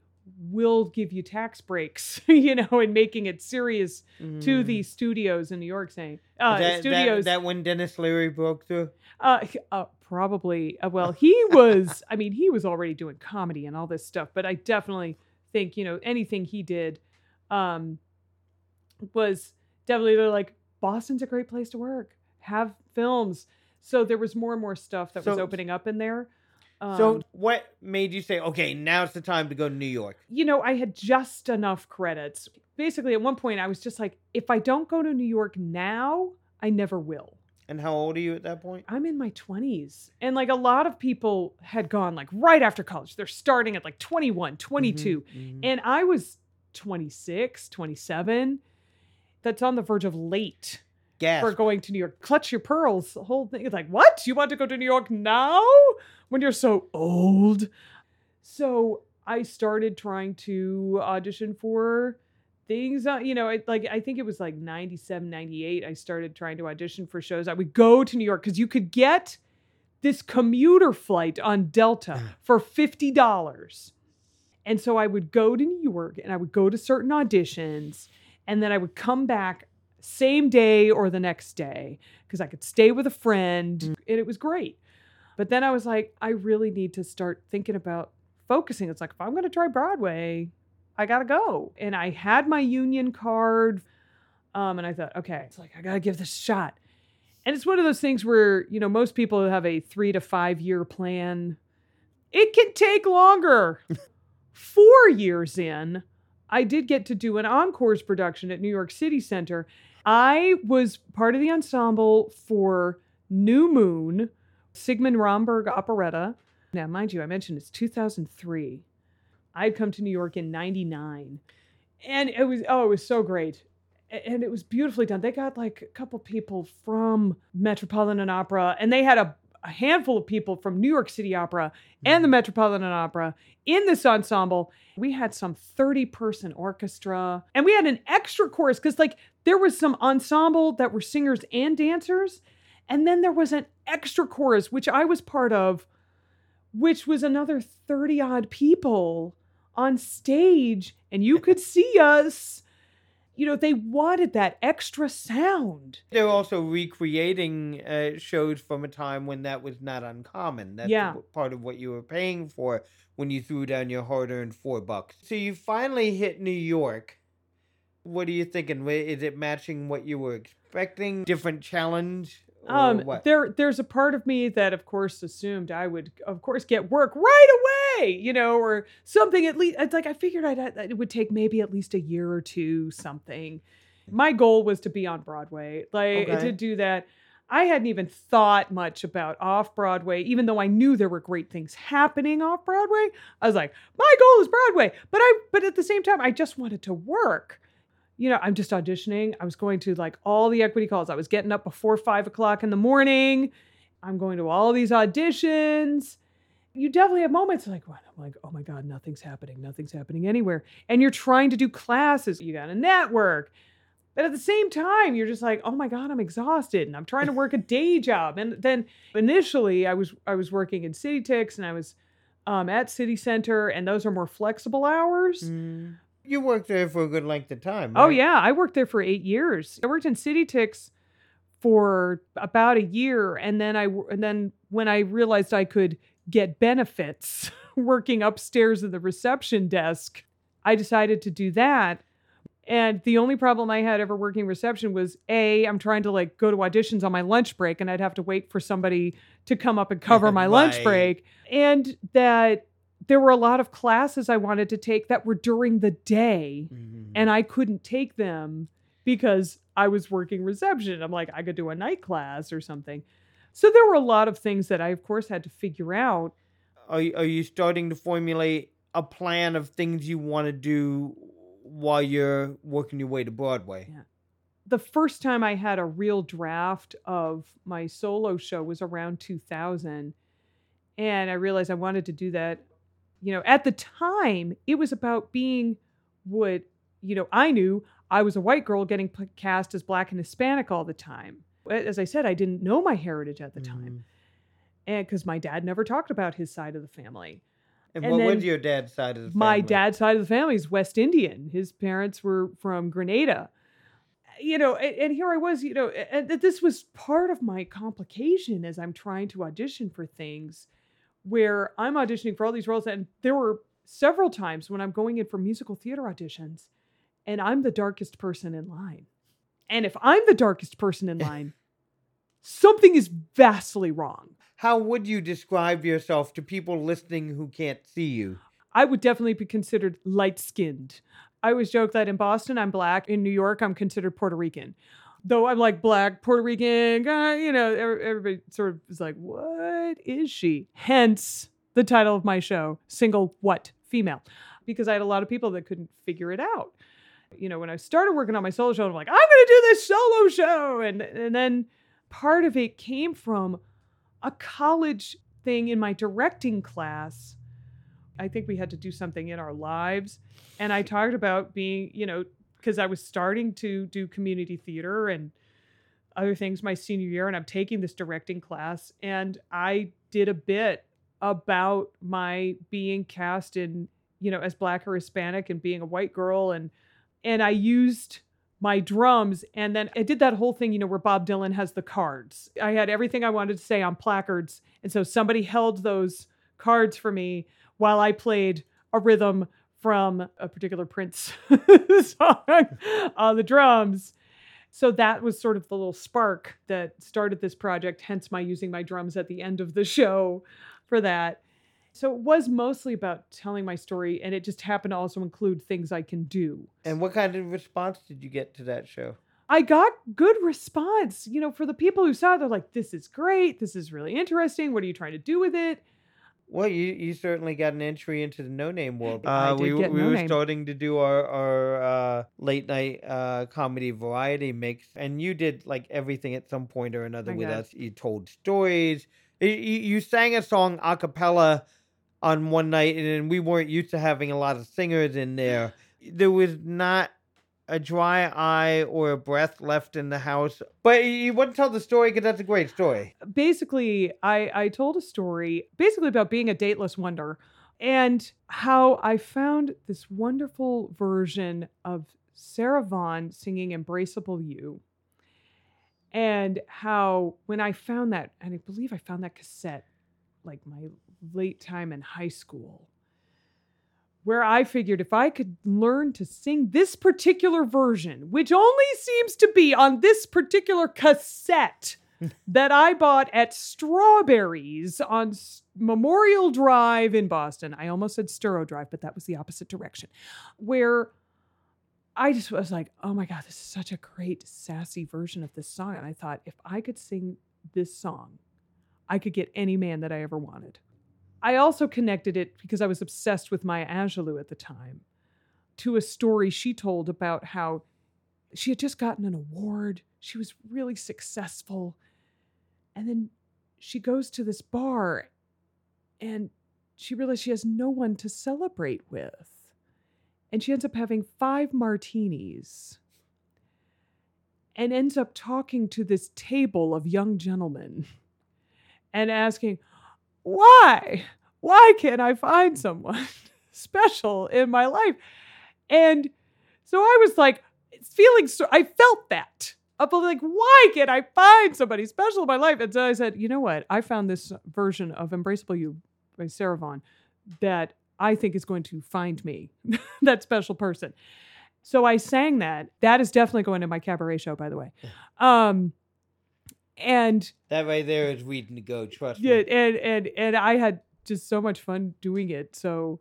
we'll give you tax breaks, you know, and making it serious to Mhm. the studios in New York saying, uh, that, studios. That, that when Denis Leary broke through. Uh, uh, probably. Uh, well, he was. I mean, he was already doing comedy and all this stuff, but I definitely think you know anything he did, um, was definitely they're like Boston's a great place to work. Have films. So there was more and more stuff that was opening up in there. Um, so what made you say, okay, now's the time to go to New York? you know, I had just enough credits. Basically, at one point, I was just like, if I don't go to New York now, I never will. And how old are you at that point? I'm in my 20s. And like a lot of people had gone like right after college. They're starting at like 21, 22. Mhm, mhm. And I was 26, 27. That's on the verge of late Gasp. for going to New York. Clutch your pearls. The whole thing is like, what? You want to go to New York now when you're so old? So I started trying to audition for things. Uh, you know, it, like I think it was like 97, 98. I started trying to audition for shows. I would go to New York because you could get this commuter flight on Delta for $50. And so I would go to New York and I would go to certain auditions and then I would come back same day or the next day because I could stay with a friend Mm. and it was great. But then I was like, I really need to start thinking about focusing. It's like, if I'm going to try Broadway, I got to go. And I had my union card. Um, and I thought, okay, it's like, I got to give this a shot. And it's one of those things where, you know, most people have a three to five year plan. It can take longer. Four years in, I did get to do an encores production at New York City Center. I was part of the ensemble for New Moon, Sigmund Romberg operetta. Now, mind you, I mentioned it's 2003. I'd come to New York in 99. And it was, oh, it was so great. And it was beautifully done. They got like a couple people from Metropolitan Opera, and they had a, a handful of people from New York City Opera and the mm-hmm. Metropolitan Opera in this ensemble. We had some 30 person orchestra and we had an extra chorus because, like, there was some ensemble that were singers and dancers. And then there was an extra chorus, which I was part of, which was another 30 odd people on stage. And you could see us. You know, they wanted that extra sound. They're also recreating uh, shows from a time when that was not uncommon. That's Yeah. part of what you were paying for when you threw down your hard-earned four bucks. So you finally hit New York. What are you thinking? Is it matching what you were expecting? Different challenge, Or Um, what? there, there's a part of me that, of course, assumed I would, of course, get work right away, you know, or something at least. It's like I figured I'd, uh, it would take maybe at least a year or two, something. My goal was to be on Broadway, like Okay. to do that. I hadn't even thought much about off Broadway, even though I knew there were great things happening off Broadway. I was like, my goal is Broadway, but I, but at the same time, I just wanted to work you know, I'm just auditioning. I was going to like all the equity calls. I was getting up before five o'clock in the morning. I'm going to all these auditions. You definitely have moments like, what? I'm like, oh my God, nothing's happening. Nothing's happening anywhere. And you're trying to do classes. You got to network. But at the same time, you're just like, oh my God, I'm exhausted. And I'm trying to work a day job. And then initially I was I was working in City Tix and I was um, at City Center, and those are more flexible hours. Mm. You worked there for a good length of time. Oh yeah, I worked there for eight years. I worked in City Tix for about a year, and then I and then when I realized I could get benefits working upstairs at the reception desk, I decided to do that. And the only problem I had ever working reception was a I'm trying to like go to auditions on my lunch break, and I'd have to wait for somebody to come up and cover my lunch break, and that there were a lot of classes I wanted to take that were during the day Mhm. and I couldn't take them because I was working reception. I'm like, I could do a night class or something. So there were a lot of things that I, of course, had to figure out. are you, are you starting to formulate a plan of things you want to do while you're working your way to Broadway? Yeah. The first time I had a real draft of my solo show was around 2000. And I realized I wanted to do that. You know, at the time, it was about being what, you know, I knew I was a white girl getting cast as black and Hispanic all the time. As I said, I didn't know my heritage at the time. Mm-hmm. and because my dad never talked about his side of the family. And, And what was your dad's side of the family? My dad's side of the family is West Indian. His parents were from Grenada. You know, and, and here I was, you know, and this was part of my complication as I'm trying to audition for things where I'm auditioning for all these roles. And there were several times when I'm going in for musical theater auditions and I'm the darkest person in line. And if I'm the darkest person in line, something is vastly wrong. How would you describe yourself to people listening who can't see you? I would definitely be considered light skinned. I always joke that in Boston, I'm black. In New York, I'm considered Puerto Rican. Though I'm like black, Puerto Rican, uh, you know, everybody sort of is like, what is she? Hence the title of my show, Single What? Female. Because I had a lot of people that couldn't figure it out. You know, when I started working on my solo show, I'm like, I'm going to do this solo show. And, and then part of it came from a college thing in my directing class. I think we had to do something in our lives. And I talked about being, you know, because I was starting to do community theater and other things my senior year, and I'm taking this directing class. And I did a bit about my being cast in, you know, as black or Hispanic and being a white girl. And and I used my drums and then I did that whole thing, you know, where Bob Dylan has the cards. I had everything I wanted to say on placards. And so somebody held those cards for me while I played a rhythm from a particular Prince song on the drums. So that was sort of the little spark that started this project, hence my using my drums at the end of the show for that. So it was mostly about telling my story, and it just happened to also include things I can do. And what kind of response did you get to that show? I got good response. You know, for the people who saw it, they're like, this is great. This is really interesting. What are you trying to do with it? Well, you, you certainly got an entry into the no name world. I Uh, did we get we No were Name. starting to do our our uh, late night uh, comedy variety mix, and you did like everything at some point or another I with got- us. You told stories. You, you you sang a song a cappella on one night, and we weren't used to having a lot of singers in there. There was not a dry eye or a breath left in the house. But you- you wouldn't tell the story because that's a great story. basically I, I told a story basically about being a dateless wonder and how I found this wonderful version of Sarah Vaughan singing Embraceable You. And how when I found that, and I believe I found that cassette like my late time in high school, where I figured if I could learn to sing this particular version, which only seems to be on this particular cassette, that I bought at Strawberries on S- Memorial Drive in Boston. I almost said Storrow Drive, but that was the opposite direction. Where I just was like, oh my God, this is such a great, sassy version of this song. And I thought, if I could sing this song, I could get any man that I ever wanted. I also connected it because I was obsessed with Maya Angelou at the time to a story she told about how she had just gotten an award. She was really successful. And then she goes to this bar and she realizes she has no one to celebrate with. And she ends up having five martinis and ends up talking to this table of young gentlemen and asking, Why? Why can't I find someone special in my life? And so I was like, feeling so, I felt that. Of like, why can't I find somebody special in my life? And so I said, you know what? I found this version of Embraceable You by Sarah Vaughan that I think is going to find me, that special person. So I sang that. That is definitely going to my cabaret show, by the way. Um, and That right there is reading to go. Trust yeah, me. and and and I had just so much fun doing it. So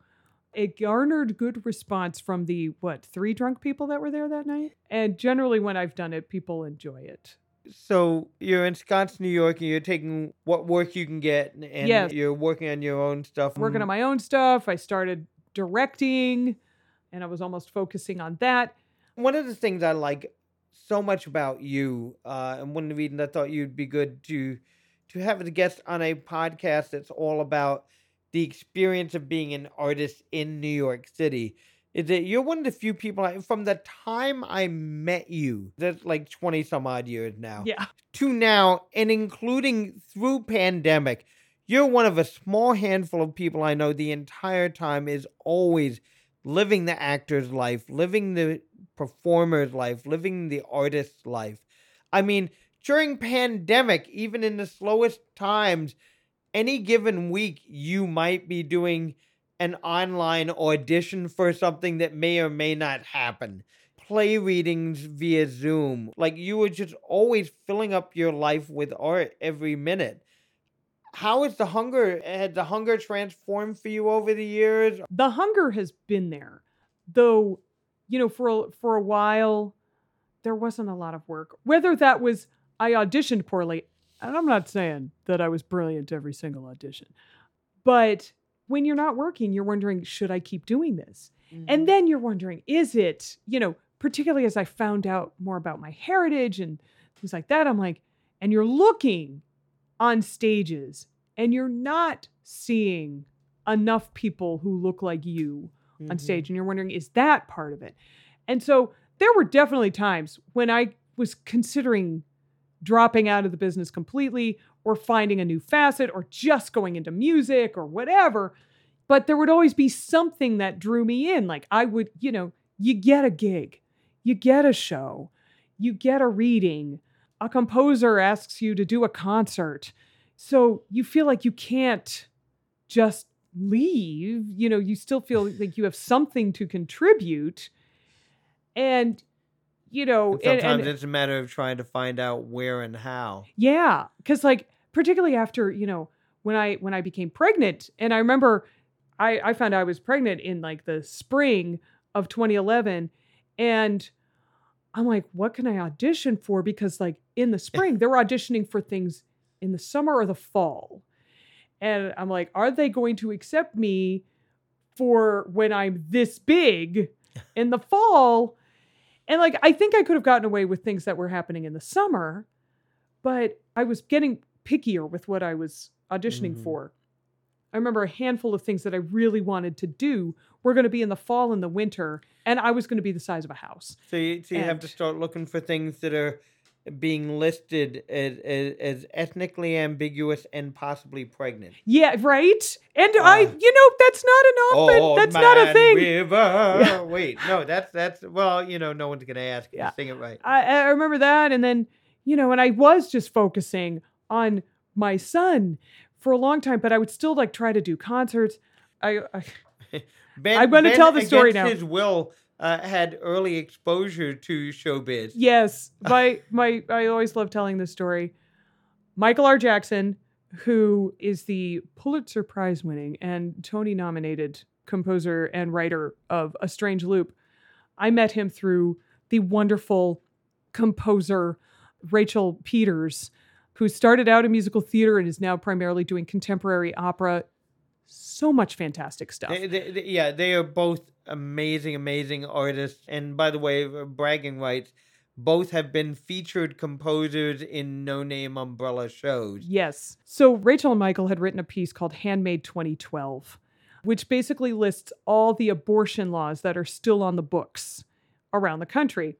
it garnered good response from the what three drunk people that were there that night. And generally, when I've done it, people enjoy it. So you're in Scotts, New York, and you're taking what work you can get, and Yes. you're working on your own stuff. Working on my own stuff. I started directing, and I was almost focusing on that. one of the things I like so much about you, uh, and one of the reasons I thought you'd be good to to have as a guest on a podcast that's all about the experience of being an artist in New York City, is that you're one of the few people I, from the time I met you, that's like twenty some odd years now, Yeah, to now, and including through pandemic, you're one of a small handful of people I know the entire time is always living the actor's life, living the performer's life, living the artist's life. I mean, during pandemic, even in the slowest times, any given week you might be doing an online audition for something that may or may not happen. Play readings via Zoom. Like you were just always filling up your life with art every minute. How is the hunger? Had the hunger transformed for you over the years? the hunger has been there, though. You know, for a, for a while, there wasn't a lot of work. Whether that was I auditioned poorly, and I'm not saying that I was brilliant every single audition, but when you're not working, you're wondering, should I keep doing this? And mm-hmm. then you're wondering, is it, you know, particularly as I found out more about my heritage and things like that, I'm like, and you're looking on stages and you're not seeing enough people who look like you on Mhm. stage and you're wondering, is that part of it? And so there were definitely times when I was considering dropping out of the business completely or finding a new facet or just going into music or whatever. But there would always be something that drew me in. Like I would, you know, you get a gig, you get a show, you get a reading, a composer asks you to do a concert. So you feel like you can't just leave. You know, you still feel like you have something to contribute. And, you know, And and- sometimes and- it's a matter of trying to find out where and how. yeah, because like particularly after you know when I when I became pregnant, and I remember I I found I was pregnant in like the spring of 2011, and I'm like, what can I audition for? Because like in the spring they're auditioning for things in the summer or the fall, and I'm like, are they going to accept me for when I'm this big in the fall? And like I think I could have gotten away with things that were happening in the summer, but I was getting pickier with what I was auditioning Mhm. for. I remember a handful of things that I really wanted to do were going to be in the fall and the winter, and I was going to be the size of a house. So you, so you have to start looking for things that are being listed as, as, as ethnically ambiguous and possibly pregnant. Yeah, right. And I, Uh, you know, that's not an often. Old that's not a thing. River. Wait, no, that's that's well, you know, no one's gonna ask Yeah. to sing it right. I, I remember that, and then you know, and I was just focusing on my son for a long time, but I would still like try to do concerts. I, I Ben, I'm gonna tell the story now. His will uh, had early exposure to showbiz. Yes, my my I always love telling this story. Michael R. Jackson, who is the Pulitzer Prize winning and Tony nominated composer and writer of A Strange Loop. I met him through the wonderful composer Rachel Peters, who started out in musical theater and is now primarily doing contemporary opera. So much fantastic stuff. They, they, they- yeah, they are both amazing, amazing artists. And by the way, uh, bragging rights, both have been featured composers in no name umbrella shows. Yes. So Rachel and Michael had written a piece called Handmade 2012, which basically lists all the abortion laws that are still on the books around the country.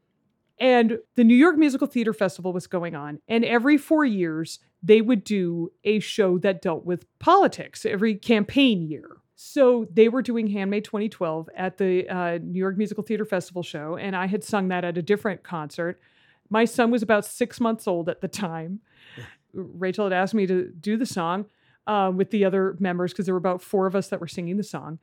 And the New York Musical Theater Festival was going on. And every four years, they would do a show that dealt with politics every campaign year. So they were doing Handmade 2012 at the uh, New York Musical Theater Festival show. And I had sung that at a different concert. My son was about six months old at the time. Rachel had asked me to do the song uh, with the other members because there were about four of us that were singing the song.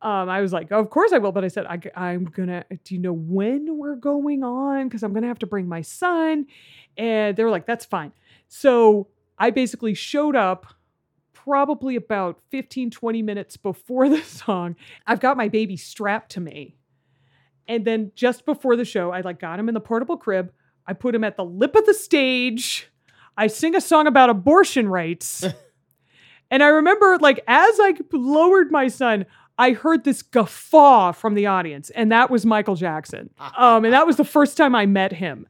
Um, I was like, of course I will. But I said, I, am going to, do you know when we're going on? Because I'm going to have to bring my son. And they were like, that's fine. So I basically showed up probably about 15, 20 minutes before the song. I've got my baby strapped to me. And then just before the show, I like got him in the portable crib. I put him at the lip of the stage. I sing a song about abortion rights. and I remember, like, as I lowered my son, I heard this guffaw from the audience, and that was Michael Jackson. Um, and that was the first time I met him.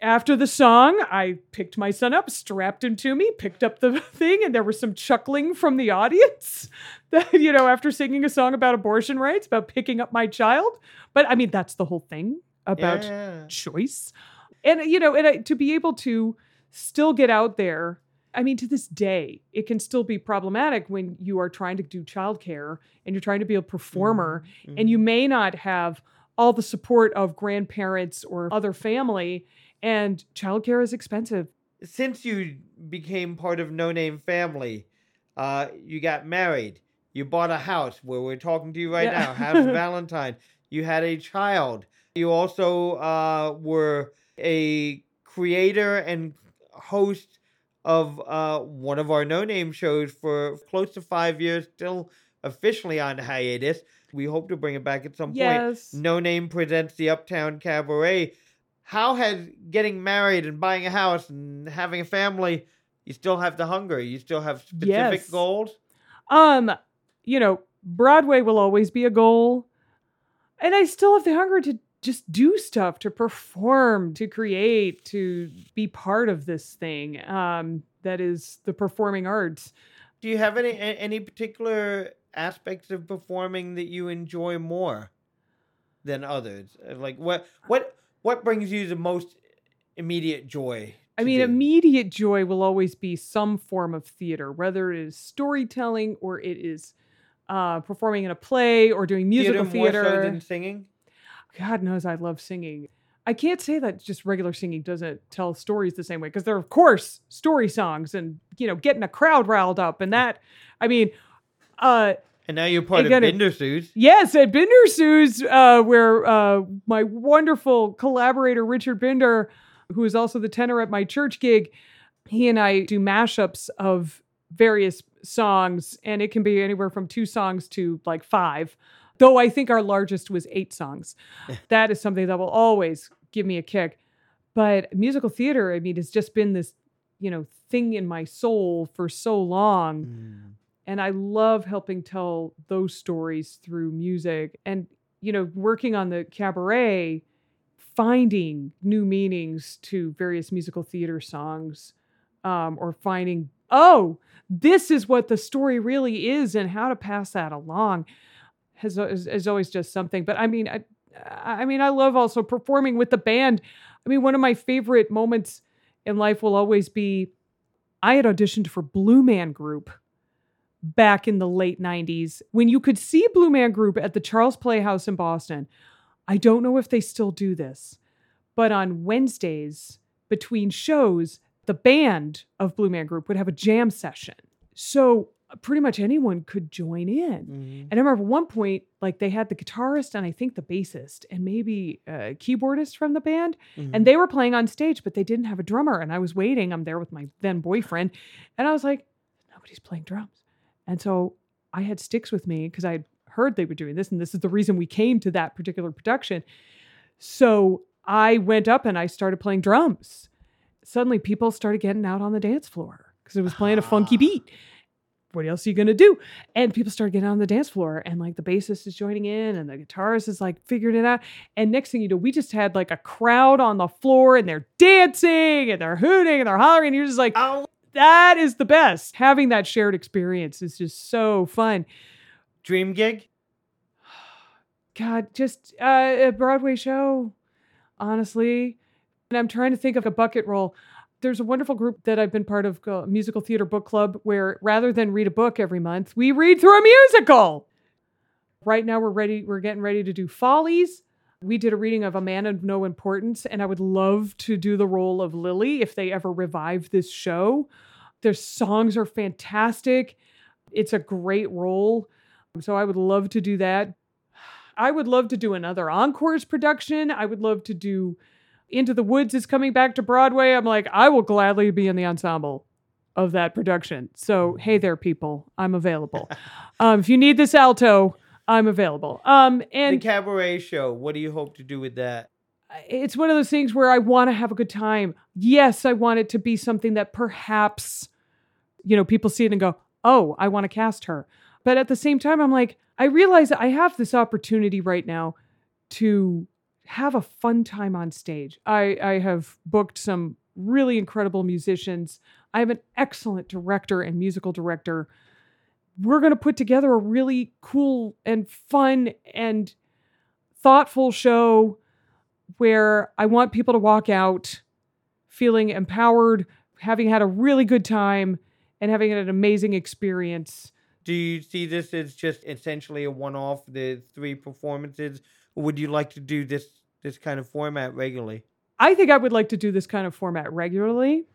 After the song, I picked my son up, strapped him to me, picked up the thing, and there was some chuckling from the audience that, you know, after singing a song about abortion rights, about picking up my child. But I mean, that's the whole thing about Yeah. choice. And, you know, and I, to be able to still get out there, I mean, to this day, it can still be problematic when you are trying to do childcare and you're trying to be a performer Mhm. and you may not have all the support of grandparents or other family and childcare is expensive since you became part of No Name Family, uh, you got married, you bought a house where we're talking to you right Yeah. now, Happy Valentine. You had a child. You also uh, were a creator and host of uh, one of our No Name shows for close to five years, still officially on hiatus. We hope to bring it back at some point. yes No Name presents the Uptown Cabaret. How has getting married and buying a house and having a family, you still have the hunger, you still have specific Yes. goals? um you know broadway will always be a goal and i still have the hunger to just do stuff to perform to create to be part of this thing um that is the performing arts Do you have any any particular aspects of performing that you enjoy more than others? Like what what what brings you the most immediate joy? I mean, do? immediate joy will always be some form of theater, whether it is storytelling or it is uh, performing in a play or doing musical more theater. so than singing. God knows I love singing. I can't say that just regular singing doesn't tell stories the same way because there are, of course, story songs and, you know, getting a crowd riled up. And that, I mean, uh, And now you're part gotta- of Bindersues. Yes, at Binder Sue's, uh, where uh, my wonderful collaborator Richard Binder, who is also the tenor at my church gig, he and I do mashups of various songs, and it can be anywhere from two songs to like five. Though I think our largest was eight songs. that is something that will always give me a kick. But musical theater, I mean, has just been this, you know, thing in my soul for so long Mm. And I love helping tell those stories through music and you know working on the cabaret finding new meanings to various musical theater songs um, or finding oh this is what the story really is and how to pass that along has, is, is always just something. But i mean I, I mean i love also performing with the band. I mean one of my favorite moments in life will always be i had auditioned for blue man group back in the late 90s when you could see Blue Man Group at the Charles Playhouse in Boston. I don't know if they still do this, but on Wednesdays between shows, the band of Blue Man Group would have a jam session. So pretty much anyone could join in. Mhm. And I remember one point, like they had the guitarist and I think the bassist and maybe a keyboardist from the band, Mhm. and they were playing on stage, but they didn't have a drummer. And I was waiting. I'm there with my then boyfriend, and I was like, nobody's playing drums. And so I had sticks with me because I had heard they were doing this, and this is the reason we came to that particular production. So I went up and I started playing drums. Suddenly, people started getting out on the dance floor because it was playing a funky Ah. beat. What else are you gonna do? And people started getting on the dance floor, and like the bassist is joining in, and the guitarist is like figuring it out. And next thing you know, we just had like a crowd on the floor, and they're dancing, and they're hooting, and they're hollering, and you're just like, Oh, that is the best. Having that shared experience is just so fun. dream gig. God, just uh, a Broadway show, honestly. And I'm trying to think of a bucket role. There's a wonderful group that I've been part of, called Musical Theater Book Club, where rather than read a book every month, we read through a musical. Right now, we're ready. We're getting ready to do Follies. We did a reading of A Man of No Importance, and I would love to do the role of Lily if they ever revive this show. Their songs are fantastic. It's a great role. So I would love to do that. I would love to do another Encores production. I would love to do Into the Woods is coming back to Broadway. I'm like, I will gladly be in the ensemble of that production. So, hey there, people, I'm available. um, if you need this alto, I'm available. Um, and the cabaret show. What do you hope to do with that? it's one of those things where I want to have a good time. Yes, I want it to be something that perhaps, you know, people see it and go, oh, I want to cast her. But at the same time, I'm like, I realize I have this opportunity right now to have a fun time on stage. I, I have booked some really incredible musicians. I have an excellent director and musical director. We're going to put together a really cool and fun and thoughtful show where I want people to walk out feeling empowered, having had a really good time, and having an amazing experience. Do you see this as just essentially a one-off, the three performances, or would you like to do this this kind of format regularly? I think I would like to do this kind of format regularly.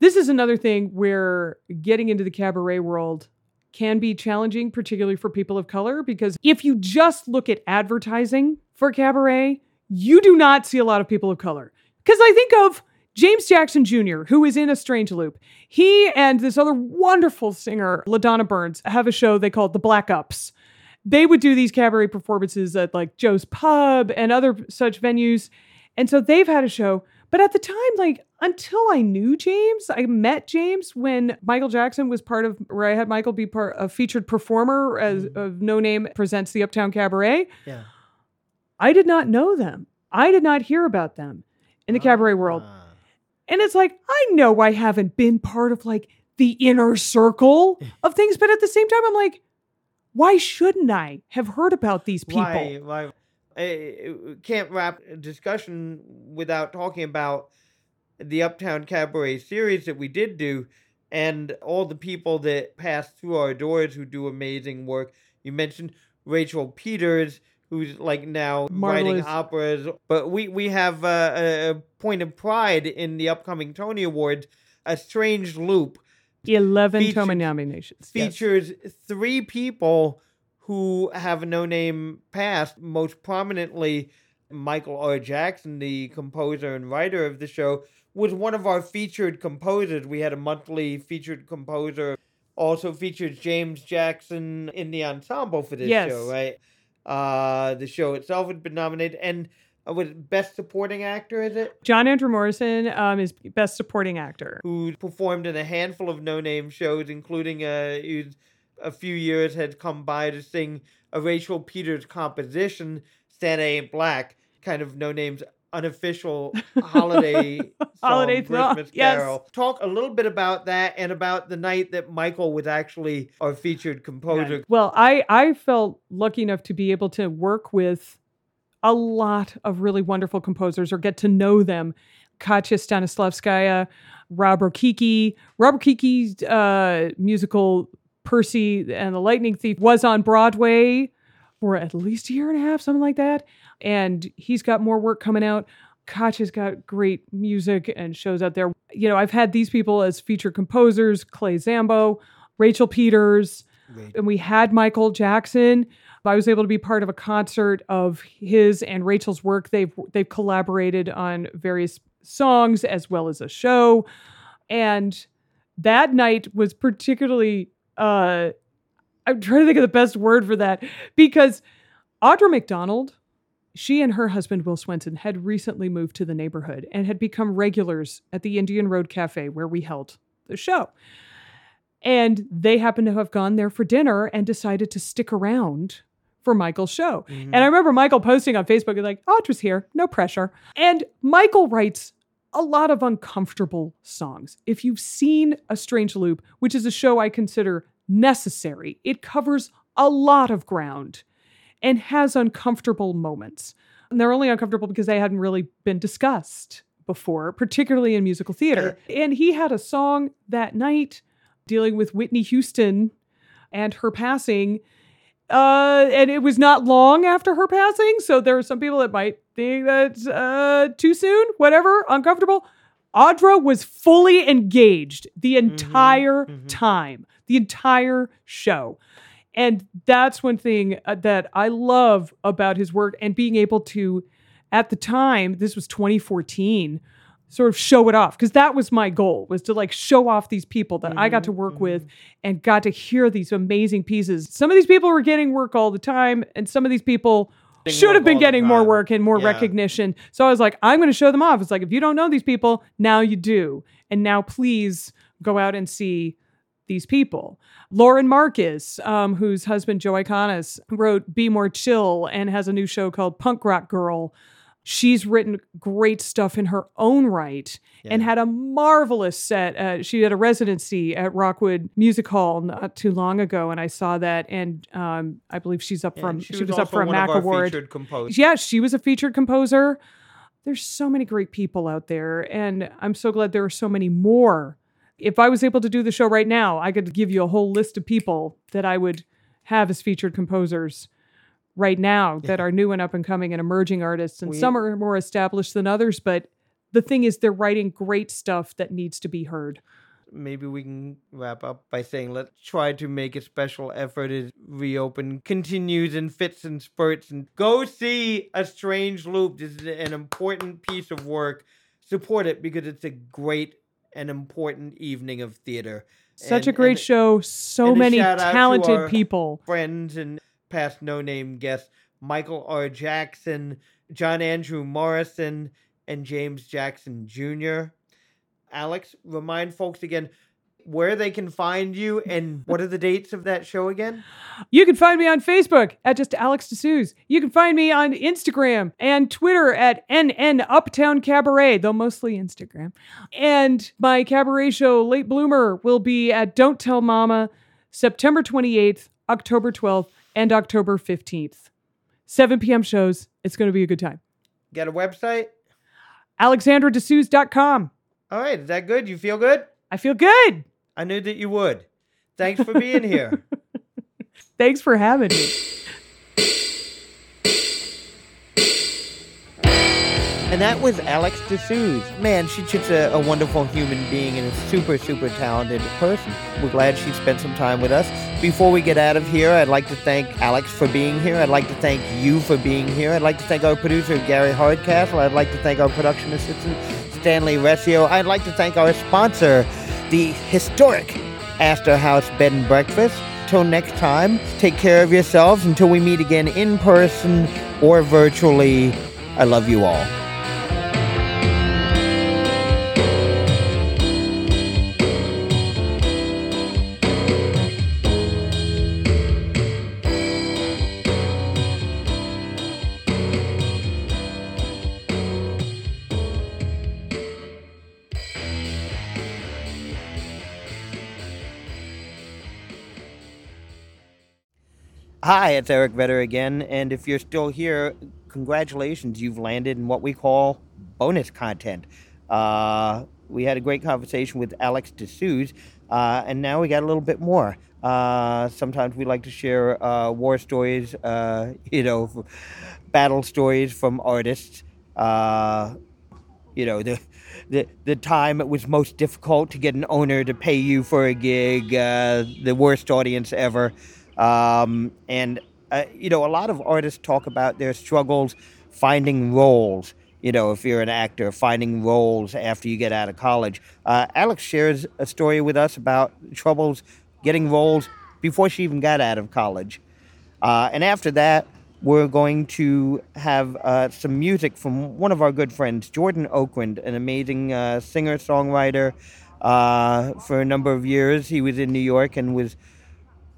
This is another thing where getting into the cabaret world can be challenging, particularly for people of color, because if you just look at advertising for cabaret, you do not see a lot of people of color. Because I think of James Jackson Jr., who is in A Strange Loop. He and this other wonderful singer, LaDonna Burns, have a show they call The Black Ups. They would do these cabaret performances at like Joe's Pub and other such venues. And so they've had a show. But at the time, like until I knew James, I met James when Michael Jackson was part of where I had Michael be part a featured performer as of No Name presents the Uptown Cabaret. Yeah. I did not know them. I did not hear about them in the cabaret world. Ah. And it's like, I know I haven't been part of like the inner circle of things, but at the same time, I'm like, why shouldn't I have heard about these people? Why? Why? I can't wrap a discussion without talking about the Uptown Cabaret series that we did do, and all the people that pass through our doors who do amazing work. You mentioned Rachel Peters, who's like now writing operas, but we we have uh, a, a point of pride in the upcoming Tony Awards. A Strange Loop 11 Featured- Toma nominations. yes. three people who have a no name past, most prominently Michael R. Jackson, the composer and writer of the show, was one of our featured composers. We had a monthly featured composer, also featured James Jackson in the ensemble for this Yes. show, right? Uh, the show itself had been nominated, and uh, was Best Supporting Actor, is it? John Andrew Morrison um, is best supporting actor. who performed in a handful of no-name shows, including uh, a few years had come by to sing a Rachel Peters composition, "Santa Ain't Black," kind of no-name's unofficial holiday song, Holiday Christmas yes. carol. Talk a little bit about that and about the night that Michael was actually our featured composer. Well, I I felt lucky enough to be able to work with a lot of really wonderful composers or get to know them. Katya Stanislavskaya, Rob Rokicki. Rob Rokicki's uh, musical Percy and the Lightning Thief was on Broadway for at least a year and a half, something like that. And he's got more work coming out. Koch has got great music and shows out there. You know, I've had these people as featured composers, Clay Zambo, Rachel Peters, Great. and we had Michael Jackson. I was able to be part of a concert of his and Rachel's work. They've they've collaborated on various songs as well as a show, and that night was particularly. Uh, I'm trying to think of the best word for that because Audra McDonald, she and her husband Will Swenson had recently moved to the neighborhood and had become regulars at the Indian Road Cafe where we held the show. And they happened to have gone there for dinner and decided to stick around for Michael's show. And I remember Michael posting on Facebook, like, Audra's here, no pressure. And Michael writes a lot of uncomfortable songs. If you've seen A Strange Loop, which is a show I consider necessary, it covers a lot of ground and has uncomfortable moments. And they're only uncomfortable because they hadn't really been discussed before, particularly in musical theater. And he had a song that night dealing with Whitney Houston and her passing. Uh, and it was not long after her passing. So there are some people that might think that's uh, too soon, whatever, uncomfortable. Audra was fully engaged the entire mhm. time, the entire show. And that's one thing uh, that I love about his work and being able to, at the time, this was 2014, sort of show it off because that was my goal was to like show off these people that I got to work mhm. with and got to hear these amazing pieces. Some of these people were getting work all the time, and some of these people should have been getting more work and more Yeah. recognition. So I was like, I'm going to show them off. It's like if you don't know these people, now you do, and now please go out and see these people. Lauren Marcus, um, whose husband Joe Iconis wrote "Be More Chill" and has a new show called Punk Rock Girl. She's written great stuff in her own right and had a marvelous set. Uh, she had a residency at Rockwood Music Hall not too long ago, and I saw that. And um, I believe she's up Yeah, for and she, was, up for a Mac Award. Yeah, she was a featured composer. There's so many great people out there, and I'm so glad there are so many more. If I was able to do the show right now, I could give you a whole list of people that I would have as featured composers right now that are new and up and coming and emerging artists. And We- some are more established than others, but the thing is, they're writing great stuff that needs to be heard. maybe we can wrap up by saying let's try to make a special effort as reopen continues in fits and spurts and go see a strange loop this is an important piece of work support it because it's a great and important evening of theater Such a great and show. So and many to talented people. friends and past no name guests michael r jackson john andrew morrison and james jackson jr alex remind folks again where they can find you and what are the dates of that show again You can find me on Facebook at just Alex De Suze. You can find me on Instagram and Twitter at NN Uptown Cabaret, though mostly Instagram. And my cabaret show, Late Bloomer, will be at Don't Tell Mama September 28th, October 12th, and October 15th. 7 p.m. shows. It's going to be a good time. got a website AlexandraDesouza.com. all right is that good you feel good I feel good. i knew that you would thanks for being here Thanks for having me. And that was Alex De Suze. Man, she's just a, a wonderful human being and a super, super talented person. We're glad she spent some time with us. Before we get out of here, I'd like to thank Alex for being here. I'd like to thank you for being here. I'd like to thank our producer, Gary Hardcastle. I'd like to thank our production assistant, Stanley Resio. I'd like to thank our sponsor, the historic Astor House Bed and Breakfast. Till next time, take care of yourselves until we meet again in person or virtually. I love you all. Hi, it's Eric Vetter again, and if you're still here, congratulations, you've landed in what we call bonus content. Uh, we had a great conversation with Alex De Suze, uh, and now we got a little bit more. Uh, sometimes we like to share uh, war stories, uh, you know, battle stories from artists. Uh, you know, the the the time it was most difficult to get an owner to pay you for a gig, the worst audience ever, um, and uh, you know a lot of artists talk about their struggles finding roles. You know, if you're an actor, finding roles after you get out of college. Uh, Alex shares a story with us about troubles getting roles before she even got out of college. Uh, and after that, we're going to have uh, some music from one of our good friends, Jordan Okrend, an amazing uh, singer songwriter. Uh, for a number of years, he was in New York and was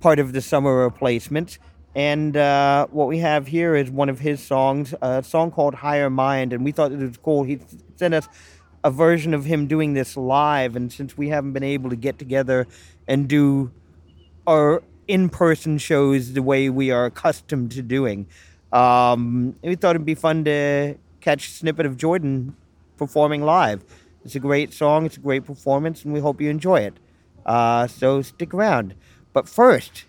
part of the summer replacements. And uh, what we have here is one of his songs, a song called Higher Mind. And we thought it was cool. He sent us a version of him doing this live. And since we haven't been able to get together and do our in person shows the way we are accustomed to doing. Um, we thought it'd be fun to catch a snippet of Jordan performing live. It's a great song, it's a great performance, and we hope you enjoy it. Uh, so stick around. But first,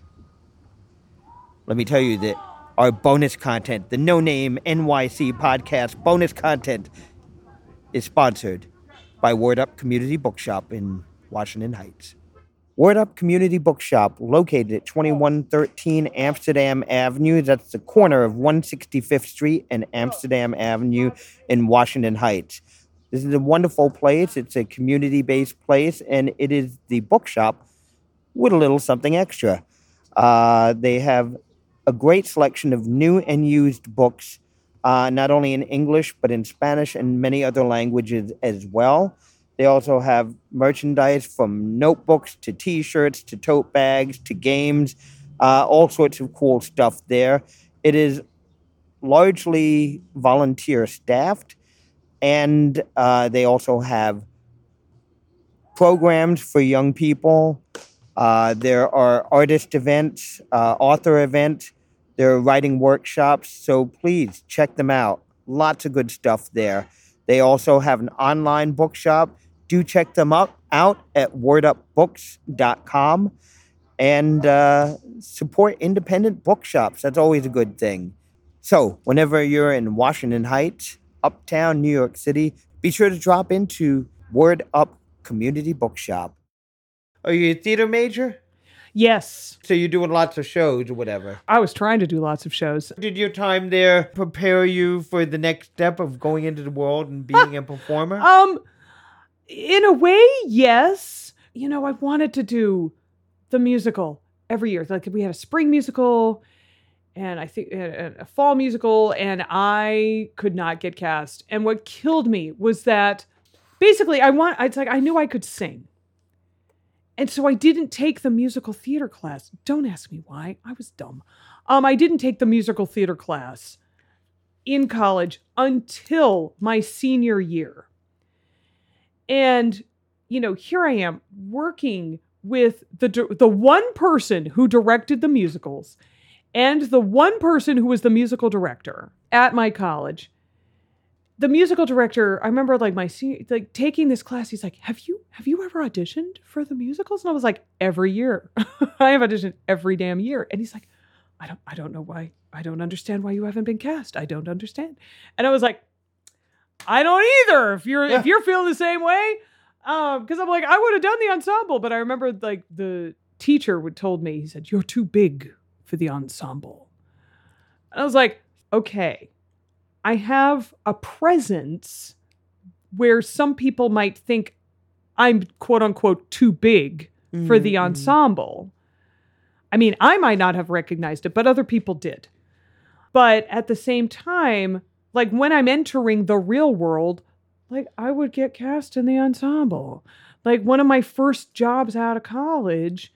let me tell you that our bonus content, the No Name NYC podcast bonus content, is sponsored by Word Up Community Bookshop in Washington Heights. Word Up Community Bookshop, located at 2113 Amsterdam Avenue. That's the corner of 165th Street and Amsterdam Avenue in Washington Heights. This is a wonderful place. It's a community based place, and it is the bookshop with a little something extra. Uh, they have a great selection of new and used books, uh, not only in English, but in Spanish and many other languages as well. They also have merchandise from notebooks to t shirts to tote bags to games, uh, all sorts of cool stuff there. It is largely volunteer staffed, and uh, they also have programs for young people. Uh, there are artist events, uh, author events, there are writing workshops, so please check them out. Lots of good stuff there. They also have an online bookshop do check them up, out at wordupbooks.com and uh, support independent bookshops. That's always a good thing. So, whenever you're in Washington Heights, uptown New York City, be sure to drop into Word Up Community Bookshop. Are you a theater major? Yes. So you're doing lots of shows or whatever. I was trying to do lots of shows. Did your time there prepare you for the next step of going into the world and being a performer? Um, in a way, yes. You know, I wanted to do the musical every year. Like we had a spring musical and I think a fall musical, and I could not get cast. And what killed me was that basically I want it's like I knew I could sing. And so I didn't take the musical theater class. Don't ask me why. I was dumb. Um, I didn't take the musical theater class in college until my senior year. And, you know, here I am working with the the one person who directed the musicals and the one person who was the musical director at my college. The musical director, I remember like my senior, like taking this class. He's like, "Have you have you ever auditioned for the musicals?" And I was like, "Every year, I have auditioned every damn year." And he's like, "I don't I don't know why I don't understand why you haven't been cast. I don't understand." And I was like, I don't either. If you're yeah. if you're feeling the same way, because um, I'm like I would have done the ensemble, but I remember like the teacher would told me he said you're too big for the ensemble. And I was like, okay, I have a presence where some people might think I'm quote unquote too big mm-hmm. for the mm-hmm. ensemble. I mean, I might not have recognized it, but other people did. But at the same time, like when I'm entering the real world, like I would get cast in the ensemble. Like one of my first jobs out of college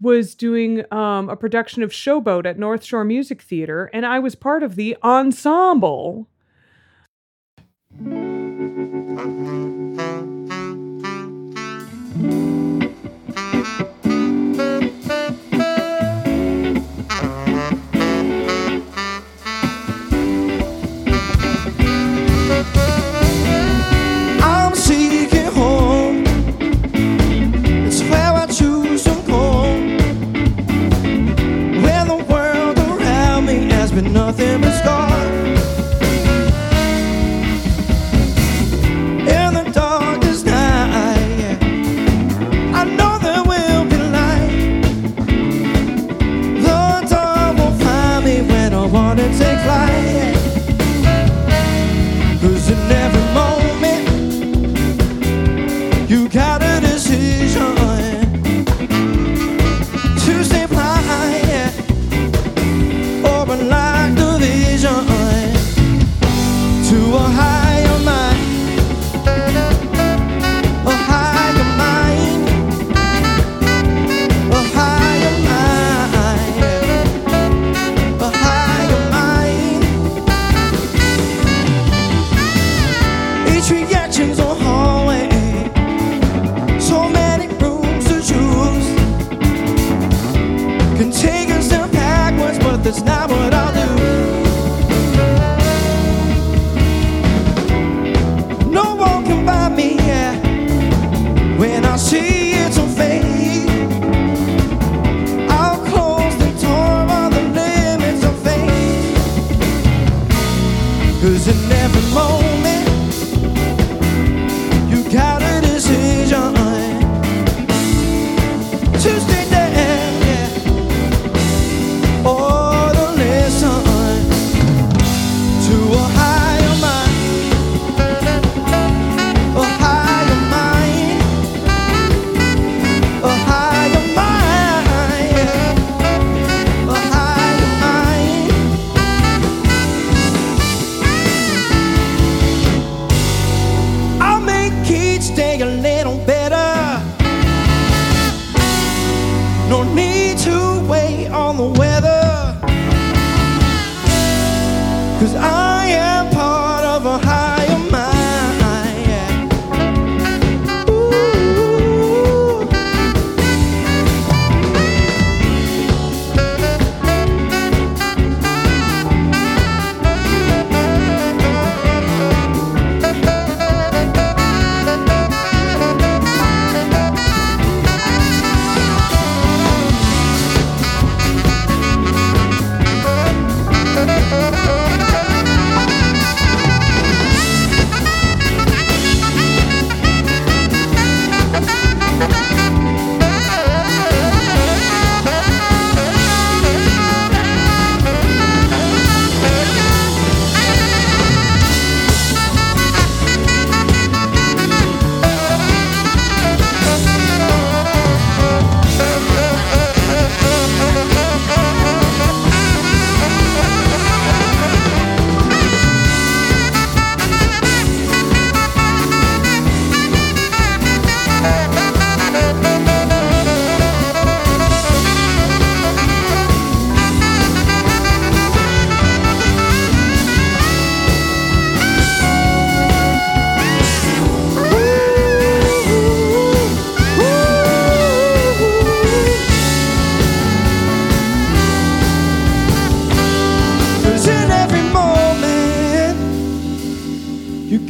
was doing um, a production of Showboat at North Shore Music Theater, and I was part of the ensemble. Nothing but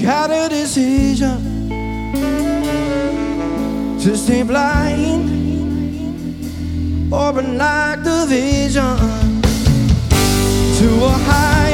got a decision to stay blind or like the vision to a high.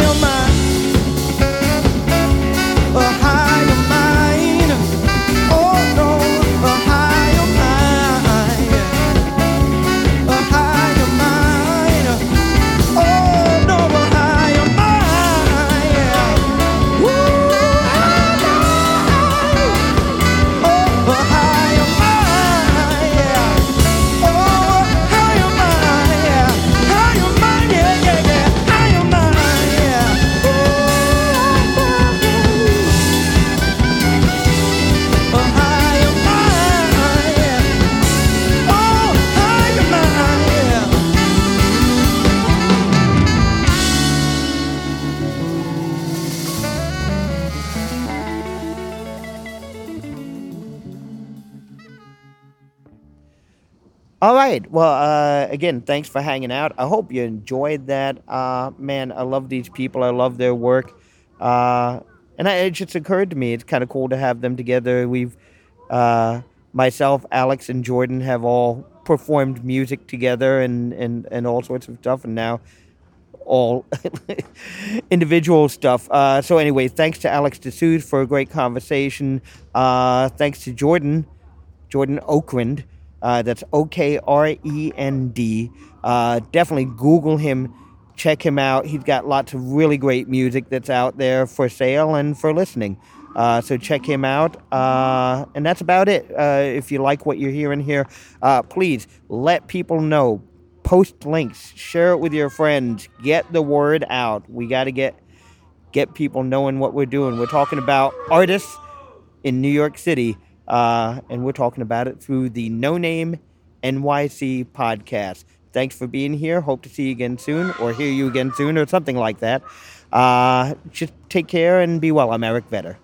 Well, uh, again, thanks for hanging out. I hope you enjoyed that. Uh, man, I love these people. I love their work. Uh, and I, it just occurred to me it's kind of cool to have them together. We've, uh, myself, Alex, and Jordan have all performed music together and, and, and all sorts of stuff. And now all individual stuff. Uh, so, anyway, thanks to Alex De Suze for a great conversation. Uh, thanks to Jordan, Jordan Okrend, uh, that's O K R E N D. Uh, definitely Google him, check him out. He's got lots of really great music that's out there for sale and for listening. Uh, so check him out. Uh, and that's about it. Uh, if you like what you're hearing here, uh, please let people know. Post links, share it with your friends, get the word out. We got to get get people knowing what we're doing. We're talking about artists in New York City uh, and we're talking about it through the No Name NYC podcast. Thanks for being here. Hope to see you again soon, or hear you again soon, or something like that. Uh, just take care and be well. I'm Eric Vetter.